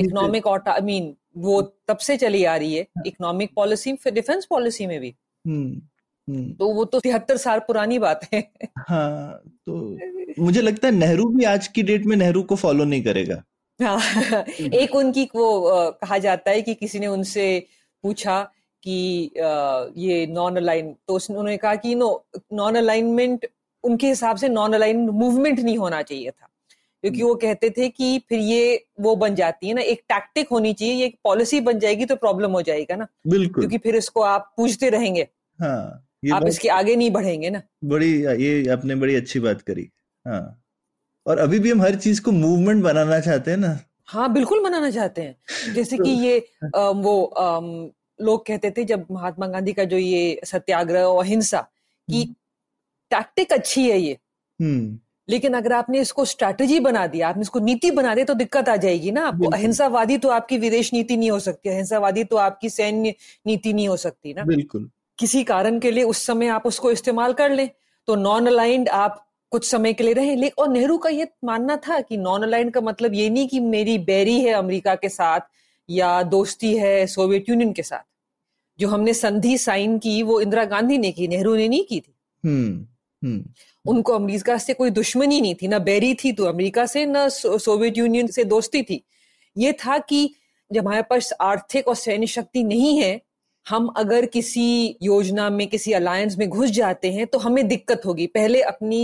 S3: economic I mean वो तब से चली आ रही है इकोनॉमिक पॉलिसी फिर डिफेंस पॉलिसी में भी। हम्म, हम्म। तो वो तो तिहत्तर साल पुरानी बात है।
S2: हाँ तो मुझे लगता है नेहरू भी आज की डेट में नेहरू को फॉलो नहीं करेगा।
S3: हाँ एक उनकी वो कहा जाता है कि किसी ने उनसे पूछा कि ये नॉन अलाइन तो उन्होंने कहा कि नो नॉन अलाइनमेंट उनके हिसाब से नॉन अलाइन मूवमेंट नहीं होना चाहिए था। क्योंकि वो कहते थे कि फिर ये वो बन जाती है ना एक टैक्टिक होनी चाहिए ये पॉलिसी बन जाएगी तो प्रॉब्लम हो जाएगा ना।
S2: बिल्कुल।
S3: क्योंकि फिर इसको आप पूछते रहेंगे। हाँ। ये आप इसके आगे नहीं बढ़ेंगे ना।
S2: बड़ी ये आपने बड़ी अच्छी बात करी हाँ। और अभी भी हम हर चीज़ को मूवमेंट बनाना चाहते हैं ना।
S3: हाँ बिल्कुल बनाना चाहते हैं। जैसे कि ये आ, वो आ, लोग कहते थे जब महात्मा गांधी का जो ये सत्याग्रह और अहिंसा की टैक्टिक हम्म। अच्छी है ये। हम्म। लेकिन अगर आपने इसको स्ट्रैटेजी बना दिया आपने इसको नीति बना दिया तो दिक्कत आ जाएगी ना आपको। अहिंसावादी तो आपकी विदेश नीति नहीं हो सकती अहिंसावादी तो आपकी सैन्य नीति नहीं हो सकती ना।
S4: बिल्कुल।
S3: किसी कारण के लिए उस समय आप उसको इस्तेमाल कर लें। तो नॉन अलाइंड आप कुछ समय के लिए रहे। लेकिन और नेहरू का ये मानना था कि नॉन अलाइंड का मतलब ये नहीं कि मेरी बैरी है अमेरिका के साथ या दोस्ती है सोवियत यूनियन के साथ। जो हमने संधि साइन की वो इंदिरा गांधी ने की नेहरू ने नहीं की थी।
S4: हम्म हम्म।
S3: उनको अमेरिका से कोई दुश्मनी नहीं थी ना बैरी थी तो अमेरिका से ना सोवियत यूनियन से दोस्ती थी। ये था कि जब हमारे पास आर्थिक और सैन्य शक्ति नहीं है हम अगर किसी योजना में किसी अलायंस में घुस जाते हैं तो हमें दिक्कत होगी पहले अपनी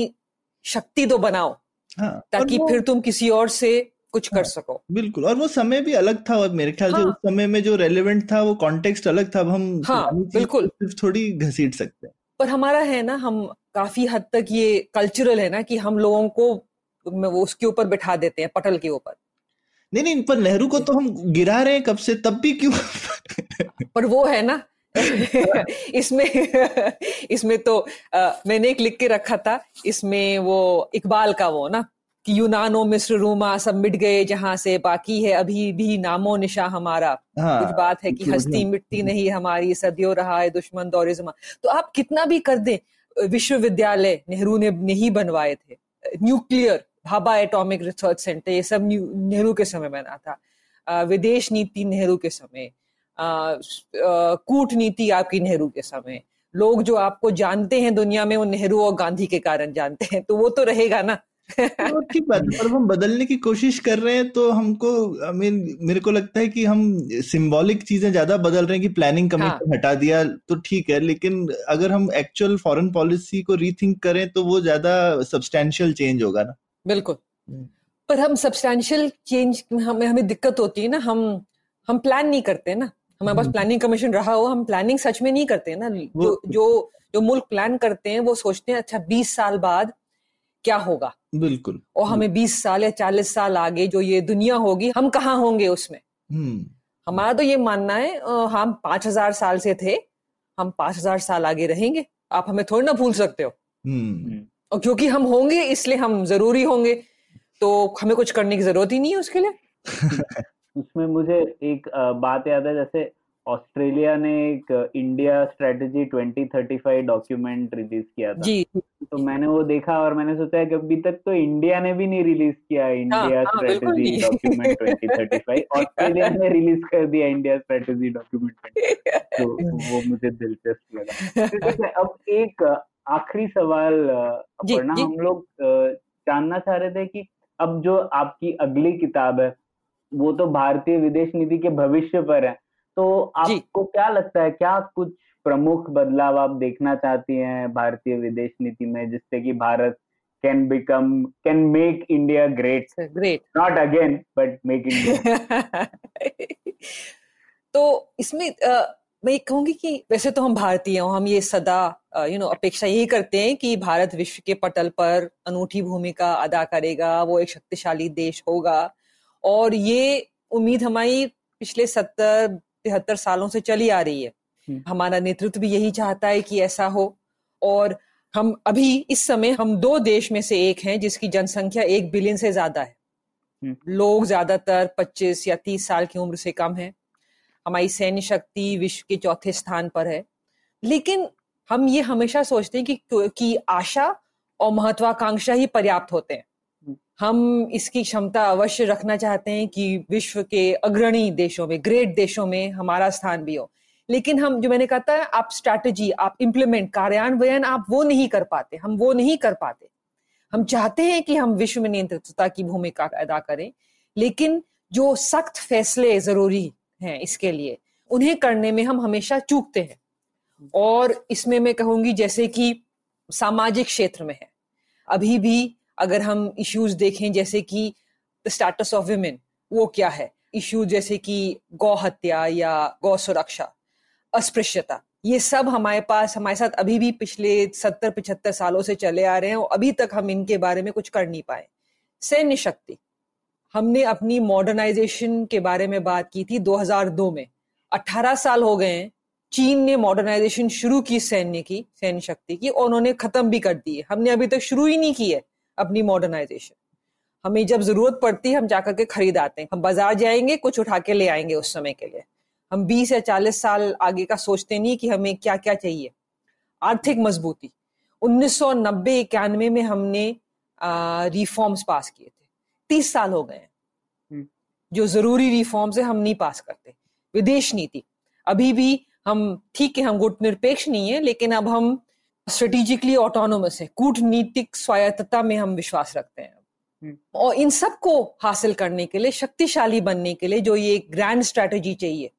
S3: शक्ति तो बनाओ
S4: हाँ
S3: ताकि फिर तुम किसी और से कुछ
S4: हाँ, कर।
S3: सको
S4: बिल्कुल और वो समय भी अलग था और मेरे ख्याल
S3: हाँ, से।
S4: उस समय में जो रेलिवेंट था वो कॉन्टेक्स्ट अलग था अब हम
S3: हाँ, बिल्कुल।
S4: सिर्फ़ थोड़ी घसीट सकते हैं
S3: पर हमारा है ना हम काफ़ी हद तक ये कल्चरल है ना कि हम लोगों को वो उसके ऊपर बिठा देते हैं पटल के ऊपर
S4: नहीं नहीं पर नेहरू को तो हम गिरा रहे हैं कब से? तब भी क्यों?
S3: पर वो है ना इसमें इसमें तो अ, मैंने एक लिख के रखा था इसमें वो इकबाल का वो ना कि यूनानो मिस्र रूमा सब मिट गए जहाँ से बाकी है अभी भी नामो निशा हमारा।
S4: हाँ
S3: कुछ बात है कि हस्ती। मिटती नहीं हमारी सदियों रहा है दुश्मन दौरे जमा। तो आप कितना भी कर दें विश्वविद्यालय नेहरू ने नहीं बनवाए थे nuclear Bhabha atomic research centre ये सब नेहरू के समय बना था। विदेश नीति नेहरू के समय कूटनीति आपकी नेहरू के समय। लोग जो आपको जानते हैं दुनिया में वो नेहरू और गांधी के कारण जानते हैं तो वो तो रहेगा ना।
S4: तो ठीक बात है पर हम बदलने की कोशिश कर रहे हैं तो हमको आई मीन मेरे को लगता है कि हम सिंबॉलिक चीज़ें ज़्यादा बदल रहे हैं कि प्लानिंग कमीशन हटा दिया तो ठीक है लेकिन अगर हम एक्चुअल फॉरेन पॉलिसी को रीथिंक करें तो वो ज़्यादा सब्सटेंशियल चेंज होगा ना।
S3: बिल्कुल।
S4: हम्म।
S3: पर हम सब्सटैंशियल चेंज हमें हमें दिक्कत होती है ना हम हम प्लान नहीं करते ना। हमारे पास
S4: हम्म।
S3: प्लानिंग कमीशन रहा हो हम प्लानिंग सच में नहीं करते ना। जो जो जो मुल्क प्लान करते हैं वो सोचते हैं अच्छा बीस साल बाद क्या होगा?
S4: बिल्कुल।
S3: और हमें बीस साल या चालीस साल आगे जो ये दुनिया होगी हम कहाँ होंगे उसमें?
S4: हम्म।
S3: हमारा तो ये मानना है हम पाँच हज़ार साल से थे हम पाँच हज़ार साल आगे रहेंगे। आप हमें थोड़ी ना भूल सकते हो।
S4: हम्म।
S3: और क्योंकि हम होंगे इसलिए हम ज़रूरी होंगे तो हमें कुछ करने की ज़रूरत ही नहीं है उसके लिए।
S1: उसमें मुझे एक बात याद है जैसे ऑस्ट्रेलिया ने एक इंडिया स्ट्रेटजी 2035 डॉक्यूमेंट रिलीज़ किया था।
S3: जी।
S1: तो मैंने वो देखा और मैंने सोचा है कि अभी तक तो इंडिया ने भी नहीं रिलीज़ किया इंडिया
S3: हाँ, बिल्कुल
S1: स्ट्रेटजी डॉक्यूमेंट 2035 ऑस्ट्रेलिया ने रिलीज़ कर दिया इंडिया स्ट्रेटजी डॉक्यूमेंट तो वो मुझे दिलचस्प लगा। तो अब एक आखिरी सवाल अपर्णा हम लोग जानना चाह रहे थे कि अब जो आपकी अगली किताब है वो तो भारतीय विदेश नीति के भविष्य पर है। तो आपको क्या लगता है क्या कुछ प्रमुख बदलाव आप देखना चाहती हैं भारतीय विदेश नीति में जिससे कि Bharat can become can make India great
S3: great
S1: not again but make India
S3: तो इसमें मैं ये कहूँगी कि वैसे तो हम भारतीय हैं हम ये सदा यू नो अपेक्षा यही करते हैं कि भारत विश्व के पटल पर अनूठी भूमिका अदा करेगा वो एक शक्तिशाली देश होगा। और ये उम्मीद हमारी पिछले सत्तर तिहत्तर सालों से चली आ रही है।
S1: हम्म।
S3: हमारा नेतृत्व भी यही चाहता है कि ऐसा हो। और हम अभी इस समय हम दो देश में से एक हैं जिसकी जनसंख्या एक बिलियन से ज़्यादा है।
S1: हम्म।
S3: लोग ज़्यादातर 25 या 30 साल की उम्र से कम है। हमारी सैन्य शक्ति विश्व के चौथे स्थान पर है। लेकिन हम ये हमेशा सोचते हैं कि कि आशा और महत्वाकांक्षा ही पर्याप्त होते हैं। हम इसकी क्षमता अवश्य रखना चाहते हैं कि विश्व के अग्रणी देशों में ग्रेट देशों में हमारा स्थान भी हो। लेकिन हम जो मैंने कहा था आप स्ट्रैटेजी आप इम्प्लीमेंट कार्यान्वयन आप वो नहीं कर पाते हम वो नहीं कर पाते। हम चाहते हैं कि हम विश्व में नियंत्रितता की भूमिका अदा करें लेकिन जो सख्त फैसले ज़रूरी हैं इसके लिए। उन्हें करने में हम हमेशा चूकते हैं। और इसमें मैं कहूँगी जैसे कि सामाजिक क्षेत्र में है। अभी भी अगर हम इश्यूज़ देखें जैसे कि द स्टेटस ऑफ़ वुमेन वो क्या है? इश्यू जैसे कि गौ हत्या या गौ सुरक्षा, अस्पृश्यता, ये सब हमारे पास, हमारे साथ अभी भी पिछले सत्तर, पिछहत्तर सालों से चले आ रहे हैं और अभी तक हम इनके बारे में कुछ कर नहीं पाए। सैन्य शक्ति हमने अपनी मॉडर्नाइजेशन के बारे में बात की थी 2002 में। 18 साल हो गए हैं, चीन ने मॉडर्नाइजेशन शुरू की सैन्य की, सैन्य शक्ति की, और उन्होंने खत्म भी कर दी है। हमने अभी तक शुरू ही नहीं की है अपनी मॉडर्नाइजेशन हमें जब ज़रूरत पड़ती है हम जाकर के खरीद आते हैं। हम बाज़ार जाएँगे, कुछ उठा के ले आएँगे उस समय के लिए। हम 20 या 40 साल आगे का सोचते नहीं कि हमें क्या क्या चाहिए। आर्थिक मजबूती। 1990 इक्यानवे में हमने रिफॉर्म्स पास किए तीस साल हो गए हैं। हम्म। जो ज़रूरी रिफॉर्म्स है हम नहीं पास करते। विदेश नीति। अभी भी हम ठीक है हम गुट निरपेक्ष नहीं है लेकिन अब हम स्ट्रेटेजिकली ऑटोनोमस है। कूटनीतिक स्वायत्तता में हम विश्वास रखते हैं। हम्म। और इन सबको हासिल करने के लिए शक्तिशाली बनने के लिए जो ये ग्रैंड स्ट्रेटेजी चाहिए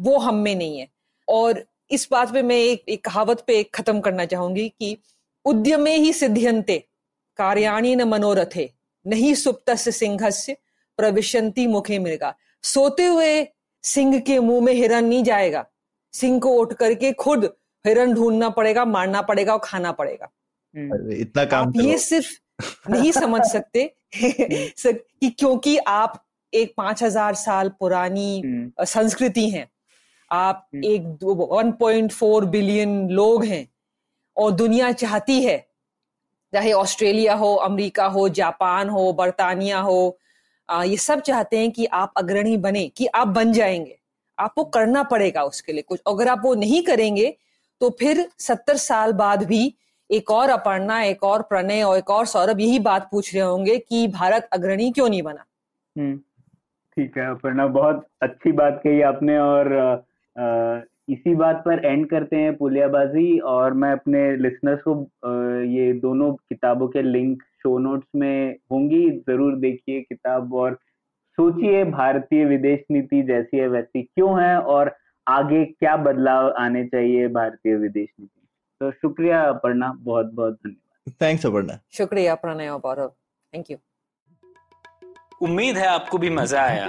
S3: वो हम में नहीं है। और इस बात पे मैं एक, एक कहावत पे खत्म करना चाहूँगी कि उद्यमे ही सिद्धियंते कार्याणी न मनोरथे। नहीं सुप्त सिंह से प्रविशंति मुखे मृगा सोते हुए सिंह के मुँह में हिरन नहीं जाएगा सिंह को उठ करके खुद हिरण ढूंढना पड़ेगा मारना पड़ेगा और खाना पड़ेगा
S4: हम्म। इतना काम
S3: आप ये सिर्फ़ नहीं समझ सकते कि क्योंकि आप एक पाँच हज़ार साल पुरानी हम्म। संस्कृति हैं आप हम्म। एक 1.4 बिलियन लोग हैं और दुनिया चाहती है चाहे ऑस्ट्रेलिया हो अमेरिका हो जापान हो बर्तानिया हो आ, ये सब चाहते हैं कि आप अग्रणी बने कि आप बन जाएँगे। आपको करना पड़ेगा उसके लिए कुछ। अगर आप वो नहीं करेंगे तो फिर सत्तर साल बाद भी एक और अपर्णा एक और प्रणय और एक और सौरभ यही बात पूछ रहे होंगे कि भारत अग्रणी क्यों नहीं बना?
S1: हम्म, ठीक है अपर्णा बहुत अच्छी बात कही आपने और आ, इसी बात पर एंड करते हैं पुलियाबाजी और मैं अपने लिसनर्स को ये दोनों किताबों के लिंक शो नोट्स में होंगी। ज़रूर देखिए किताब और सोचिए भारतीय विदेश नीति जैसी है वैसी क्यों है और आगे क्या बदलाव आने चाहिए भारतीय विदेश नीति। तो शुक्रिया अपर्णा बहुत बहुत धन्यवाद।
S4: थैंक्स अपर्णा।
S3: शुक्रिया प्रणय गौरव। थैंक यू
S5: उम्मीद है आपको भी मज़ा आया।